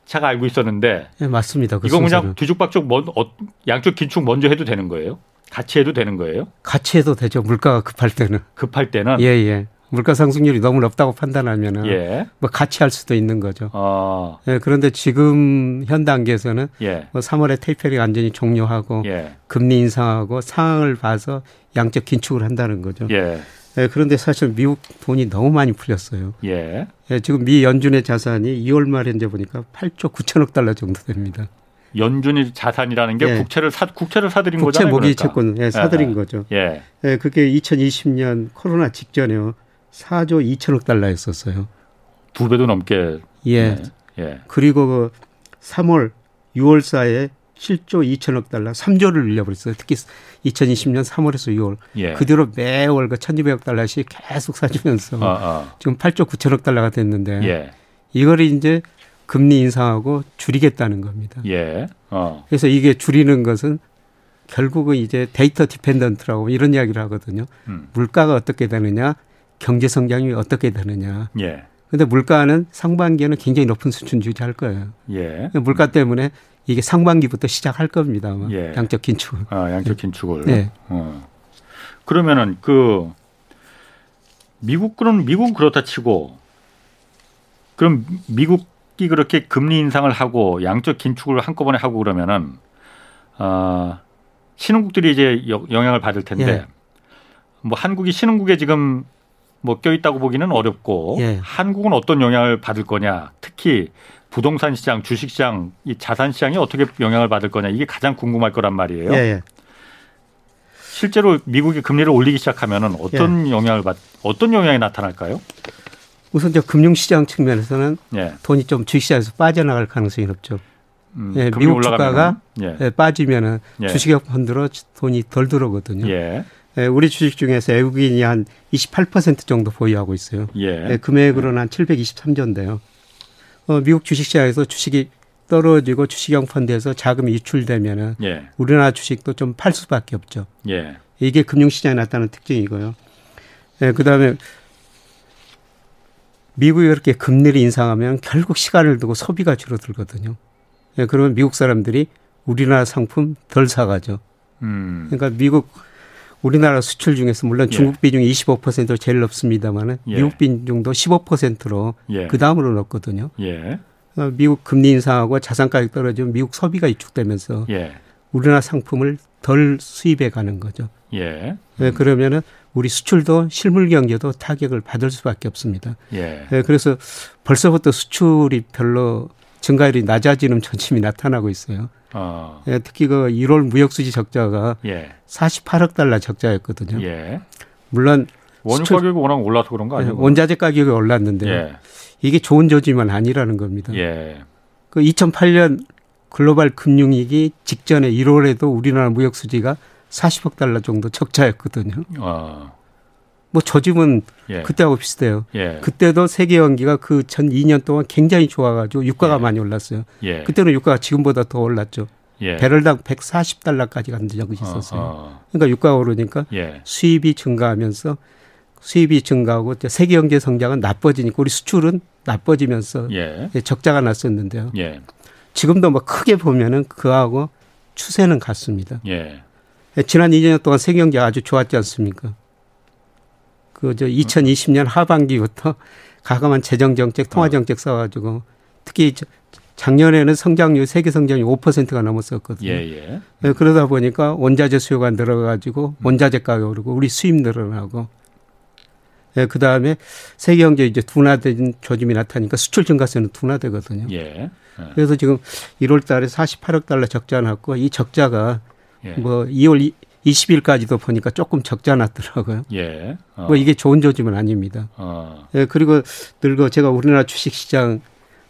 제가 알고 있었는데. 네, 맞습니다. 그 이거 그냥 뒤죽박죽 먼, 어, 양쪽 긴축 먼저 해도 되는 거예요? 같이 해도 되는 거예요? 같이 해도 되죠. 물가가 급할 때는. 급할 때는? 예, 예. 물가 상승률이 너무 높다고 판단하면은 예. 뭐 같이 할 수도 있는 거죠. 아. 예, 그런데 지금 현 단계에서는 예. 뭐 3월에 테이퍼링 완전히 종료하고 예. 금리 인상하고 상황을 봐서 양적 긴축을 한다는 거죠. 예. 예, 그런데 사실 미국 돈이 너무 많이 풀렸어요. 예. 예, 지금 미 연준의 자산이 2월 말 현재 보니까 8조 9천억 달러 정도 됩니다. 연준이 자산이라는 게 예. 국채를 사 국채를 사들인 국채 거잖아요. 국채 모기 채권 예, 사들인 예. 거죠. 예. 예, 그게 2020년 코로나 직전에요. 4조 2천억 달러였었어요. 두 배도 넘게. 예. 네. 예. 그리고 그 3월 6월 사이에 7조 2천억 달러, 3조를 늘려버렸어요. 특히 2020년 3월에서 6월. 예. 그 뒤로 매월 그 1,200억 달러씩 계속 사주면서 어, 어. 지금 8조 9천억 달러가 됐는데 예. 이걸 이제 금리 인상하고 줄이겠다는 겁니다. 예. 어. 그래서 이게 줄이는 것은 결국은 이제 data dependent라고 이런 이야기를 하거든요. 음. 물가가 어떻게 되느냐, 경제 성장이 어떻게 되느냐. 예. 근데 물가는 상반기에는 굉장히 높은 수준 유지할 거예요. 예. 물가 때문에 이게 상반기부터 시작할 겁니다. 아마. 예. 양적 긴축. 아, 양적 긴축을. 네. 어. 그러면은 그 미국은 미국 그렇다 치고 그럼 미국이 그렇게 금리 인상을 하고 양적 긴축을 한꺼번에 하고 그러면은 어, 신흥국들이 이제 영향을 받을 텐데 예. 뭐 한국이 신흥국에 지금 뭐 껴있다고 보기는 어렵고 예. 한국은 어떤 영향을 받을 거냐 특히 부동산 시장, 주식 시장, 이 자산 시장이 어떻게 영향을 받을 거냐 이게 가장 궁금할 거란 말이에요. 예, 예. 실제로 미국이 금리를 올리기 시작하면은 어떤 예. 영향을 받 어떤 영향이 나타날까요? 우선 저 금융 시장 측면에서는 예. 돈이 좀 주식 시장에서 빠져나갈 가능성이 높죠. 음, 예, 미국 주가가 예. 예. 빠지면은 예. 주식 펀드로 돈이 덜 들어오거든요. 예. 예, 우리 주식 중에서 외국인이 한 28% 정도 보유하고 있어요. 예. 예 금액으로는 한 723조인데요. 어, 미국 주식시장에서 주식이 떨어지고 주식형 펀드에서 자금이 유출되면은 예. 우리나라 주식도 좀 팔 수밖에 없죠. 예. 이게 금융시장에 나타나는 특징이고요. 예, 그다음에 미국이 그렇게 금리를 인상하면 결국 시간을 두고 소비가 줄어들거든요. 예, 그러면 미국 사람들이 우리나라 상품 덜 사가죠. 음. 그러니까 미국 우리나라 수출 중에서 물론 예. 중국 비중이 25%로 제일 높습니다만은 예. 미국 비중도 15%로 예. 그 다음으로 높거든요. 예. 어, 미국 금리 인상하고 자산 가격 떨어지면 미국 소비가 위축되면서 예. 우리나라 상품을 덜 수입해 가는 거죠. 예. 음. 그러면은 우리 수출도 실물 경제도 타격을 받을 수밖에 없습니다. 예. 그래서 벌써부터 수출이 별로 증가율이 낮아지는 전침이 나타나고 있어요. 어. 예, 특히 그 1월 무역수지 적자가 예. 48억 달러 적자였거든요. 예. 물론 원유 가격이 워낙 올라서 그런 거 아니에요? 예, 원자재 가격이 올랐는데 예. 이게 좋은 조짐은 아니라는 겁니다. 예. 그 2008년 글로벌 금융위기 직전에 1월에도 우리나라 무역수지가 40억 달러 정도 적자였거든요. 어. 뭐 저 집은 예. 그때하고 비슷해요. 예. 그때도 세계 연기가 그 전 2년 동안 굉장히 좋아가지고 유가가 예. 많이 올랐어요. 예. 그때는 유가가 지금보다 더 올랐죠. 예. 배럴당 140달러까지 간 적이 있었어요. 어, 그러니까 유가가 오르니까 예. 수입이 증가하면서 수입이 증가하고 세계 경제 성장은 나빠지니까 우리 수출은 나빠지면서 적자가 났었는데요. 지금도 뭐 크게 보면은 그하고 추세는 같습니다. 지난 2년 동안 세계 경제가 아주 좋았지 않습니까? 그 저 2020년 하반기부터 가감한 재정 정책, 통화 정책 써가지고 특히 작년에는 성장률 세계 성장률 5%가 넘었었거든요. 예, 예. 네, 그러다 보니까 원자재 수요가 늘어가지고 원자재 가격 오르고 우리 수입 늘어나고 예, 그 다음에 세계 경제 이제 둔화된 조짐이 나타나니까 수출 증가세는 둔화되거든요. 예. 예. 그래서 지금 1월 달에 48억 달러 적자 났고 이 적자가 예. 뭐 2월 20일까지도 보니까 조금 적자 났더라고요. 예. 어. 뭐 이게 좋은 조짐은 아닙니다. 어. 예, 그리고 늘고 제가 우리나라 주식 시장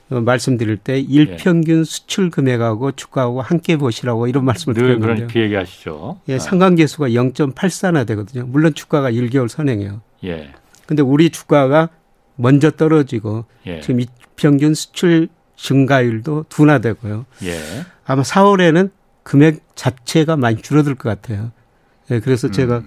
어, 말씀드릴 때 일평균 예. 수출 금액하고 주가하고 함께 보시라고 이런 말씀을 드렸는데요. 그런 그 얘기하시죠. 예, 어. 상관계수가 0.84나 되거든요. 물론 주가가 1개월 선행해요. 예. 근데 우리 주가가 먼저 떨어지고 예. 지금 일평균 수출 증가율도 둔화되고요. 예. 아마 4월에는 금액 자체가 많이 줄어들 것 같아요. 예, 그래서 음. 제가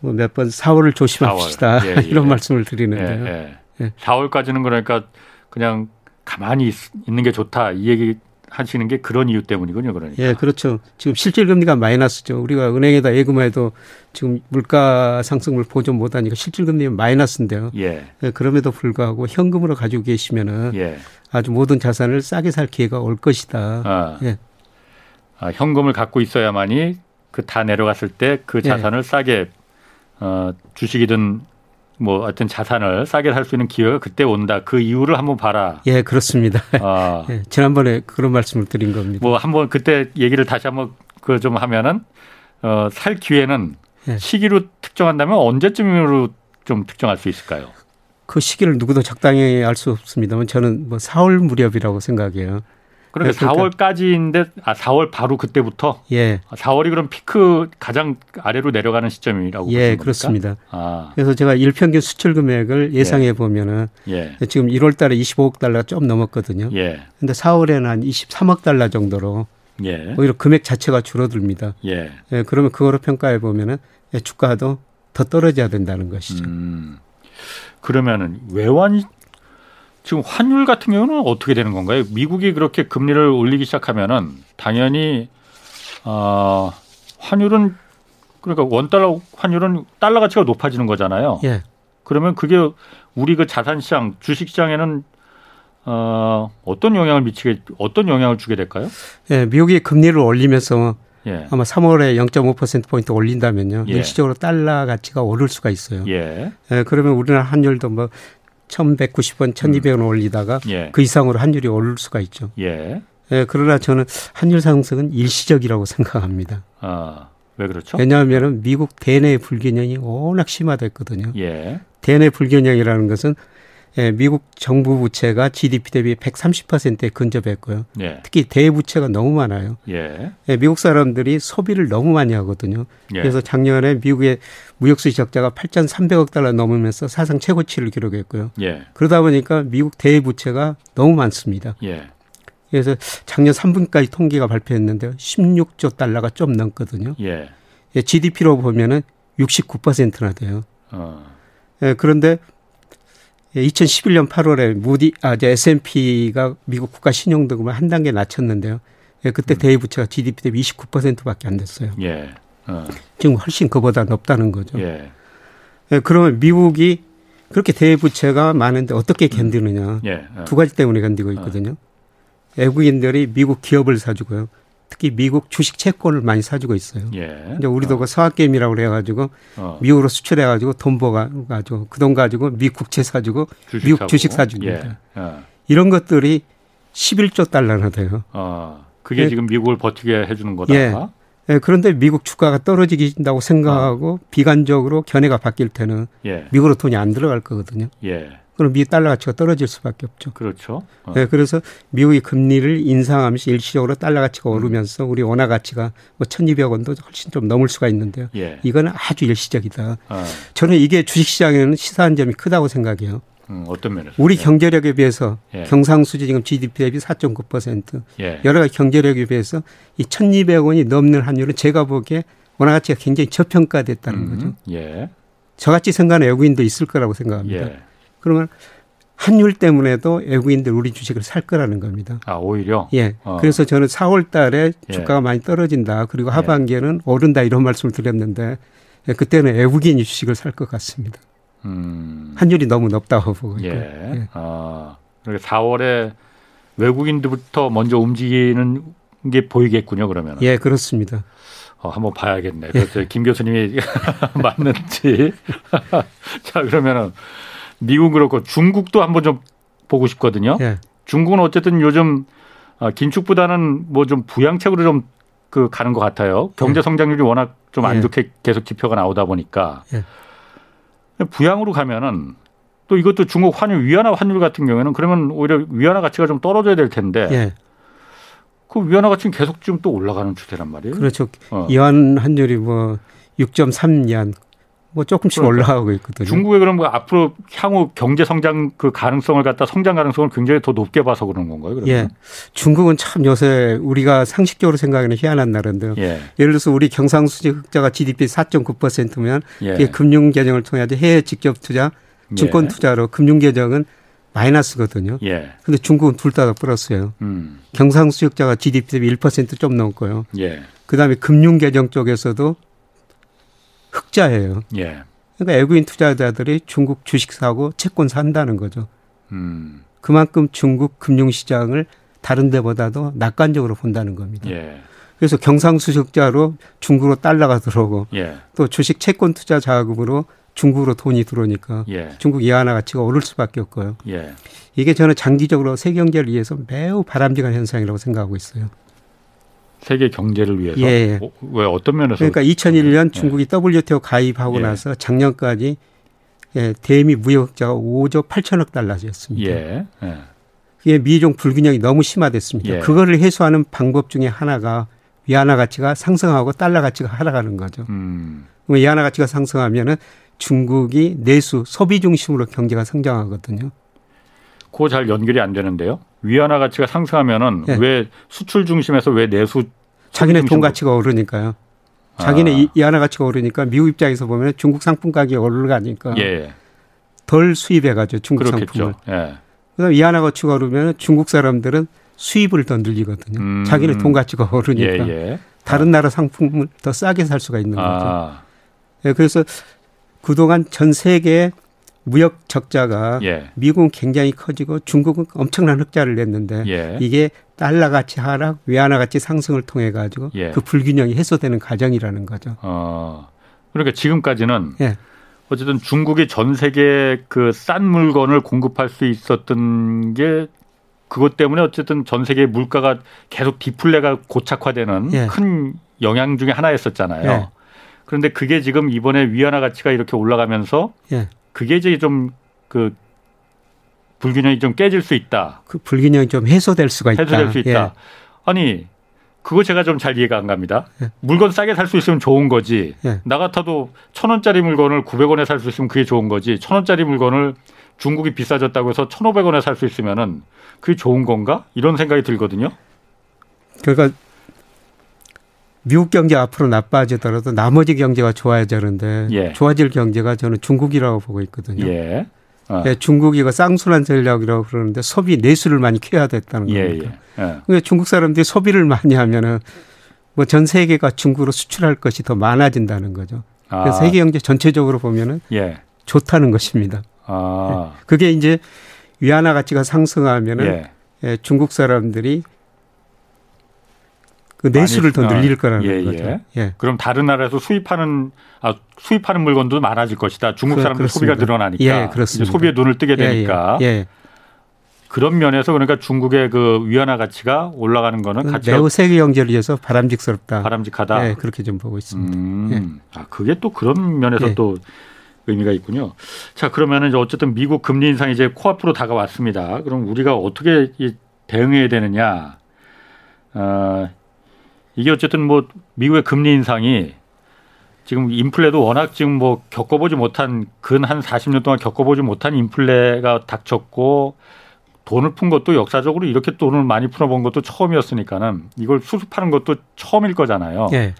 뭐 몇 번 4월을 조심합시다 4월. 예, 예. 이런 말씀을 드리는데요. 예, 예. 4월까지는 그러니까 그냥 가만히 있, 있는 게 좋다 이 얘기 하시는 게 그런 이유 때문이군요, 그러니까. 예, 그렇죠. 지금 실질 금리가 마이너스죠. 우리가 은행에다 예금해도 지금 물가 상승을 보존 못하니까 실질 금리는 마이너스인데요. 예. 예. 그럼에도 불구하고 현금으로 가지고 계시면은 예. 아주 모든 자산을 싸게 살 기회가 올 것이다. 아. 예. 아, 현금을 갖고 있어야만이 그 다 내려갔을 때그 예. 자산을 예. 싸게 어, 주식이든 뭐 어떤 자산을 싸게 살 수 있는 기회가 그때 온다. 그 이유를 한번 봐라. 예, 그렇습니다. 아. 예, 지난번에 그런 말씀을 드린 겁니다. 뭐 한번 그때 얘기를 다시 한번 그 좀 하면은 어, 살 기회는 예. 시기로 특정한다면 언제쯤으로 좀 특정할 수 있을까요? 그 시기를 누구도 적당히 알 수 없습니다만 저는 뭐 4월 무렵이라고 생각해요. 그러니까, 그러니까 4월까지인데 아 4월 바로 그때부터 예. 4월이 그럼 피크 가장 아래로 내려가는 시점이라고 예, 그렇습니다. 아. 그래서 제가 일평균 수출 금액을 예. 예상해 보면은 예. 지금 1월 달에 25억 달러가 좀 넘었거든요. 예. 근데 4월에는 한 23억 달러 정도로 예. 오히려 금액 자체가 줄어듭니다. 예. 예 그러면 그거로 평가해 보면은 예, 주가도 더 떨어져야 된다는 것이죠. 음. 그러면은 외환 지금 환율 같은 경우는 어떻게 되는 건가요? 미국이 그렇게 금리를 올리기 시작하면은 당연히 어 환율은 그러니까 원 달러 환율은 달러 가치가 높아지는 거잖아요. 예. 그러면 그게 우리 그 자산 시장, 주식 시장에는 어 어떤 영향을 미치게 어떤 영향을 주게 될까요? 예, 미국이 금리를 올리면서 예. 아마 3월에 0.5% 포인트 올린다면요. 예. 일시적으로 달러 가치가 오를 수가 있어요. 예. 예 그러면 우리나라 환율도 뭐 1,190원, 1,200원 음. 올리다가 예. 그 이상으로 환율이 오를 수가 있죠. 예. 예. 그러나 저는 환율 상승은 일시적이라고 생각합니다. 아, 왜 그렇죠? 왜냐하면 미국 대내 불균형이 워낙 심화됐거든요. 예. 대내 불균형이라는 것은 예, 미국 정부 부채가 GDP 대비 130%에 근접했고요. 예. 특히 대부채가 너무 많아요. 예. 예, 미국 사람들이 소비를 너무 많이 하거든요. 예. 그래서 작년에 미국의 무역수지 적자가 8,300억 달러 넘으면서 사상 최고치를 기록했고요. 예. 그러다 보니까 미국 대부채가 너무 많습니다. 예. 그래서 작년 3분까지 통계가 발표했는데요. 16조 달러가 좀 넘거든요. 예. 예, GDP로 보면은 69%나 돼요. 어. 예, 그런데 2011년 8월에 무디 아 이제 S&P가 미국 국가 신용 등급을 한 단계 낮췄는데요. 예, 그때 음. 대외 부채가 GDP 대비 29%밖에 안 됐어요. 예. 어. 지금 훨씬 그보다 높다는 거죠. 예. 예, 그러면 미국이 그렇게 대외 부채가 많은데 어떻게 견디느냐? 음. 예. 어. 두 가지 때문에 견디고 있거든요. 어. 외국인들이 미국 기업을 사주고요. 특히 미국 주식 채권을 많이 사주고 있어요. 예. 이제 우리도 어. 그 서학게임이라고 그래가지고 어. 미국으로 수출해가지고 돈 벌어가지고 그 돈 가지고 미 국채 사주고 주식 미국 사고. 주식 사줍니다. 예. 어. 이런 것들이 11조 달러나 돼요. 어. 그게 예. 지금 미국을 버티게 해주는 거다. 예. 예. 그런데 미국 주가가 떨어지긴다고 생각하고 어. 비관적으로 견해가 바뀔 때는 예. 미국으로 돈이 안 들어갈 거거든요. 예. 그럼 미 달러 가치가 떨어질 수밖에 없죠. 그렇죠. 어. 네, 그래서 미국이 금리를 인상하면서 일시적으로 달러 가치가 음. 오르면서 우리 원화 가치가 뭐 1,200 원도 훨씬 좀 넘을 수가 있는데요. 예. 이거는 아주 일시적이다. 어. 저는 이게 주식시장에는 시사한 점이 크다고 생각해요. 음, 어떤 면에서? 우리 경제력에 비해서 예. 경상수지 지금 GDP 대비 4.9% 예. 여러 가지 경제력에 비해서 이 1,200원이 넘는 환율은 제가 보기에 원화 가치가 굉장히 저평가됐다는 음, 거죠. 예. 저같이 생각하는 외국인도 있을 거라고 생각합니다. 예. 그러면 환율 때문에도 외국인들 우리 주식을 살 거라는 겁니다. 아, 오히려? 예. 어. 그래서 저는 4월 달에 예. 주가가 예. 많이 떨어진다. 그리고 예. 하반기에는 예. 오른다 이런 말씀을 드렸는데 예, 그때는 외국인이 주식을 살 것 같습니다. 음. 환율이 너무 높다고 보고. 예. 예. 아, 그러니까 4월에 외국인들부터 먼저 움직이는 게 보이겠군요, 그러면. 예, 그렇습니다. 어, 한번 봐야겠네. 그래서 김 교수님이 맞는지. 자, 그러면은 미국 그렇고 중국도 한번 좀 보고 싶거든요. 예. 중국은 어쨌든 요즘 아, 긴축보다는 뭐 좀 부양책으로 좀 그 가는 것 같아요. 경제 예. 성장률이 워낙 좀 안 좋게 계속 지표가 나오다 보니까 예. 부양으로 가면은 또 이것도 중국 환율 위안화 환율 같은 경우에는 그러면 오히려 위안화 가치가 좀 떨어져야 될 텐데 예. 그 위안화 가치는 계속 지금 또 올라가는 추세란 말이에요. 그렇죠. 어. 이완 환율이 뭐 6.3년 뭐 조금씩 그러니까 올라가고 있거든요. 중국에 그럼 뭐 앞으로 향후 경제 성장 그 가능성을 갖다 성장 가능성을 굉장히 더 높게 봐서 그런 건가요? 그러면? 예. 중국은 참 요새 우리가 상식적으로 생각하는 희한한 나라인데요. 예. 예를 들어서 우리 경상수지 흑자가 GDP 4.9%면 예. 그게 금융 개정을 통해 해외 직접 투자, 증권 예. 투자로 금융 개정은 마이너스거든요. 예. 근데 중국은 둘 다 플러스예요. 음. 경상수지 흑자가 GDP 대비 1%좀 넘고요. 예. 그다음에 금융 개정 쪽에서도 흑자예요. 예. 그러니까 외국인 투자자들이 중국 주식 사고 채권 산다는 거죠. 음. 그만큼 중국 금융시장을 다른 데보다도 낙관적으로 본다는 겁니다. 예. 그래서 경상수적자로 중국으로 달러가 들어오고 예. 또 주식 채권 투자 자금으로 중국으로 돈이 들어오니까 예. 중국 이하나 가치가 오를 수밖에 없고요. 예. 이게 저는 장기적으로 세계 경제를 위해서 매우 바람직한 현상이라고 생각하고 있어요. 세계 경제를 위해서 예. 예. 어, 왜 어떤 면에서 그러니까 2001년 예. 중국이 WTO 가입하고 예. 나서 작년까지 예, 대미 무역자가 5조 8천억 달러였습니다. 예. 예. 이게 미중 불균형이 너무 심화됐습니다. 예. 그거를 해소하는 방법 중에 하나가 위안화 가치가 상승하고 달러 가치가 하락하는 거죠. 음. 위안화 가치가 상승하면은 중국이 내수 소비 중심으로 경제가 성장하거든요. 그거 잘 연결이 안 되는데요. 위안화 가치가 상승하면은 예. 왜 수출 중심에서 왜 내수 자기네 돈 가치가 오르니까요. 자기네 아. 위안화 가치가 오르니까 미국 입장에서 보면 중국 상품 가격이 오르가니까 예. 덜 수입해가지고 중국 그렇겠죠. 상품을. 예. 그다음 위안화 가치가 오르면 중국 사람들은 수입을 더 늘리거든요. 음. 자기네 돈 가치가 오르니까 예, 예. 다른 나라 상품을 더 싸게 살 수가 있는 거죠. 아. 예, 그래서 그동안 전 세계 무역 적자가 예. 미국은 굉장히 커지고 중국은 엄청난 흑자를 냈는데 예. 이게 달러 가치 하락, 외환화 가치 상승을 통해 가지고 예. 그 불균형이 해소되는 과정이라는 거죠. 어. 그러니까 지금까지는 예. 어쨌든 중국이 전 세계 그 싼 물건을 공급할 수 있었던 게 그것 때문에 어쨌든 전 세계 물가가 계속 디플레가 고착화되는 예. 큰 영향 중에 하나였었잖아요. 예. 그런데 그게 지금 이번에 위안화 가치가 이렇게 올라가면서 예. 그게 이제 좀그 불균형이 좀 깨질 수 있다. 그 불균형이 좀 해소될 수가 있다. 해소될 수 있다. 예. 아니 그거 제가 좀 잘 이해가 안 갑니다. 예. 물건 싸게 살 수 있으면 좋은 거지. 예. 나 같아도 천 원짜리 물건을 구백 원에 살 수 있으면 그게 좋은 거지. 천 원짜리 물건을 중국이 비싸졌다고 해서 천오백 원에 살 수 있으면은 그게 좋은 건가? 이런 생각이 들거든요. 그러니까 미국 경제 앞으로 나빠지더라도 나머지 경제가 좋아져는데 예. 좋아질 경제가 저는 중국이라고 보고 있거든요. 예. 어. 예, 중국이 가 쌍순환 전략이라고 그러는데 소비 내수를 많이 키워야 됐다는 예, 겁니다. 예. 예. 중국 사람들이 소비를 많이 하면은 뭐 전 세계가 중국으로 수출할 것이 더 많아진다는 거죠. 아. 그래서 세계 경제 전체적으로 보면은 예. 좋다는 것입니다. 아. 예. 그게 이제 위안화 가치가 상승하면은 중국 사람들이 그 내수를 더 늘릴 어, 거라는 예, 거죠. 예. 예. 그럼 다른 나라에서 수입하는 아, 수입하는 물건도 많아질 것이다. 중국 사람들 그, 소비가 늘어나니까 예, 그렇습니다. 소비에 눈을 뜨게 예, 예. 되니까. 예, 그런 면에서 그러니까 중국의 그 위안화 가치가 올라가는 거는 가치가 매우 세계 경제를 위해서 바람직스럽다. 바람직하다. 예, 그렇게 좀 보고 있습니다. 음, 아, 그게 또 그런 면에서 또 의미가 있군요. 자, 그러면은 이제 어쨌든 미국 금리 인상이 이제 코앞으로 다가왔습니다. 그럼 우리가 어떻게 대응해야 되느냐? 어, 이게 어쨌든 뭐 미국의 금리 인상이 지금 인플레도 워낙 지금 뭐 겪어보지 못한 근 한 40년 동안 겪어보지 못한 인플레가 닥쳤고 돈을 푼 것도 역사적으로 이렇게 돈을 많이 풀어본 것도 처음이었으니까는 이걸 수습하는 것도 처음일 거잖아요. 네.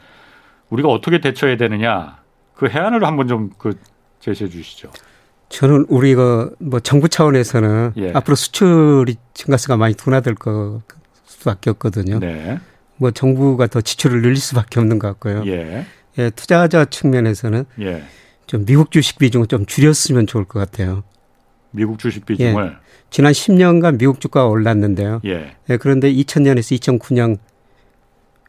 우리가 어떻게 대처해야 되느냐 그 해안을 한번 좀 그 제시해 주시죠. 저는 우리가 뭐 정부 차원에서는 예. 앞으로 수출이 증가세가 많이 둔화될 거 수밖에 없거든요. 네. 뭐 정부가 더 지출을 늘릴 수밖에 없는 것 같고요. 예. 예 투자자 측면에서는 예. 좀 미국 주식 비중을 좀 줄였으면 좋을 것 같아요. 미국 주식 비중을 예. 지난 10년간 미국 주가가 올랐는데요. 예. 예 그런데 2000년에서 2009년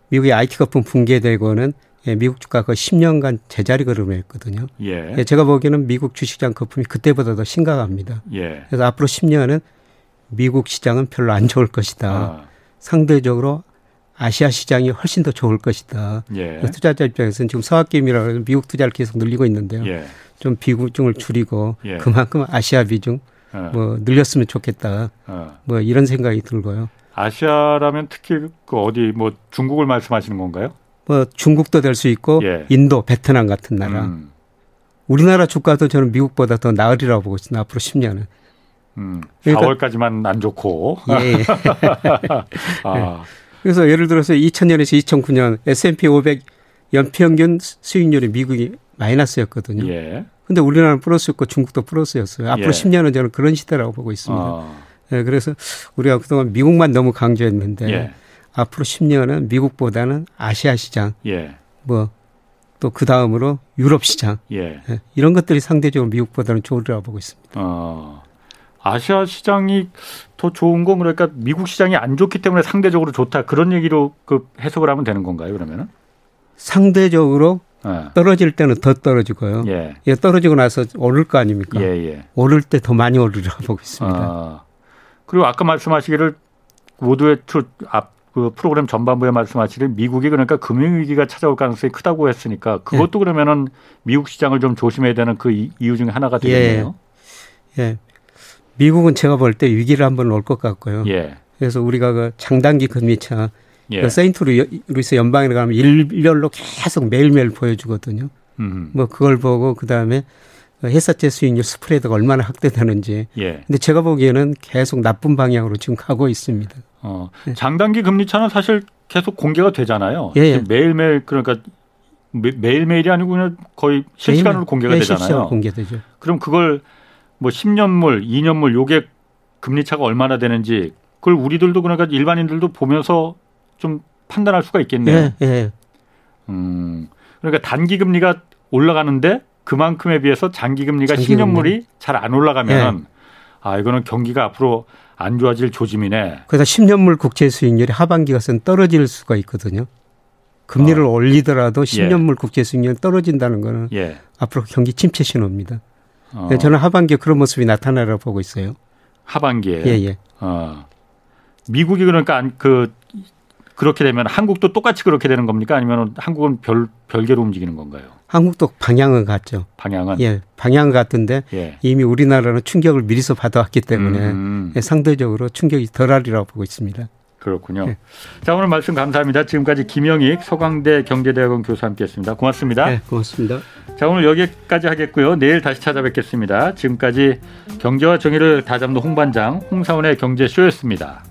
미국의 IT 거품 붕괴되고는 예, 미국 주가가 10년간 제자리 걸음을 했거든요. 예. 예. 제가 보기에는 미국 주식장 거품이 그때보다 더 심각합니다. 예. 그래서 앞으로 10년은 미국 시장은 별로 안 좋을 것이다. 아. 상대적으로 아시아 시장이 훨씬 더 좋을 것이다. 예. 투자자 입장에서는 지금 서학개미라고 해서 미국 투자를 계속 늘리고 있는데요. 예. 좀 비중을 줄이고 예. 그만큼 아시아 비중 어. 뭐 늘렸으면 좋겠다. 어. 뭐 이런 생각이 들고요. 아시아라면 특히 그 어디 뭐 중국을 말씀하시는 건가요? 뭐 중국도 될 수 있고 예. 인도, 베트남 같은 나라. 음. 우리나라 주가도 저는 미국보다 더 나으리라고 보고 있습니다. 앞으로 10년은. 음, 그러니까, 4월까지만 안 좋고. 예. 예. 아. 그래서 예를 들어서 2000년에서 2009년 S&P 500 연평균 수익률이 미국이 마이너스였거든요. 예. 근데 우리나라는 플러스였고 중국도 플러스였어요. 앞으로 예. 10년은 저는 그런 시대라고 보고 있습니다. 어. 예, 그래서 우리가 그동안 미국만 너무 강조했는데 예. 앞으로 10년은 미국보다는 아시아 시장, 예. 뭐또 그 다음으로 유럽 시장 예. 예. 이런 것들이 상대적으로 미국보다는 좋으리라고 보고 있습니다. 어. 아시아 시장이 더 좋은 건 그러니까 미국 시장이 안 좋기 때문에 상대적으로 좋다 그런 얘기로 그 해석을 하면 되는 건가요 그러면은? 상대적으로 네. 떨어질 때는 더 떨어지고요. 예. 예. 떨어지고 나서 오를 거 아닙니까? 예, 예. 오를 때 더 많이 오르리라고 보고 있습니다. 아, 그리고 아까 말씀하시기를 모두의 앞, 그 프로그램 전반부에 말씀하시길 미국이 그러니까 금융위기가 찾아올 가능성이 크다고 했으니까 그것도 예. 그러면은 미국 시장을 좀 조심해야 되는 그 이유 중에 하나가 되겠네요. 예. 예. 미국은 제가 볼 때 위기를 한번 올 것 같고요. 예. 그래서 우리가 그 장단기 금리차 예. 그 세인트 루이스 연방에 가면 일렬로 계속 매일매일 보여주거든요. 음. 뭐 그걸 보고 그 다음에 회사채 수익률 스프레드가 얼마나 확대되는지. 예. 근데 제가 보기에는 계속 나쁜 방향으로 지금 가고 있습니다. 어, 네. 장단기 금리차는 사실 계속 공개가 되잖아요. 예. 예. 매일매일 그러니까 매 일매일이 아니고 그냥 거의 실시간으로 매일, 공개가 예, 되잖아요. 실시간 공개되죠. 그럼 그걸 뭐 10년물, 2년물 요게 금리 차가 얼마나 되는지 그걸 우리들도 그러니까 일반인들도 보면서 좀 판단할 수가 있겠네요. 예, 예. 음. 그러니까 단기 금리가 올라가는데 그만큼에 비해서 장기 금리가 장기 10년물이 잘 안 올라가면 예. 아, 이거는 경기가 앞으로 안 좋아질 조짐이네. 그래서 10년물 국채 수익률이 하반기 가서는 떨어질 수가 있거든요. 금리를 어. 올리더라도 10년물 예. 국채 수익률이 떨어진다는 거는 예. 앞으로 경기 침체 신호입니다. 어. 네, 저는 하반기에 그런 모습이 나타나라고 보고 있어요. 하반기에. 예, 예. 어. 미국이 그러니까 그 그렇게 되면 한국도 똑같이 그렇게 되는 겁니까? 아니면 한국은 별 별개로 움직이는 건가요? 한국도 방향은 같죠. 방향은 예, 방향 같은데 예. 이미 우리나라는 충격을 미리서 받아왔기 때문에 음. 예, 상대적으로 충격이 덜하리라고 보고 있습니다. 그렇군요. 네. 자 오늘 말씀 감사합니다. 지금까지 김영익 서강대 경제대학원 교수 함께했습니다. 고맙습니다. 네, 고맙습니다. 자 오늘 여기까지 하겠고요. 내일 다시 찾아뵙겠습니다. 지금까지 경제와 정의를 다잡는 홍반장 홍사원의 경제쇼였습니다.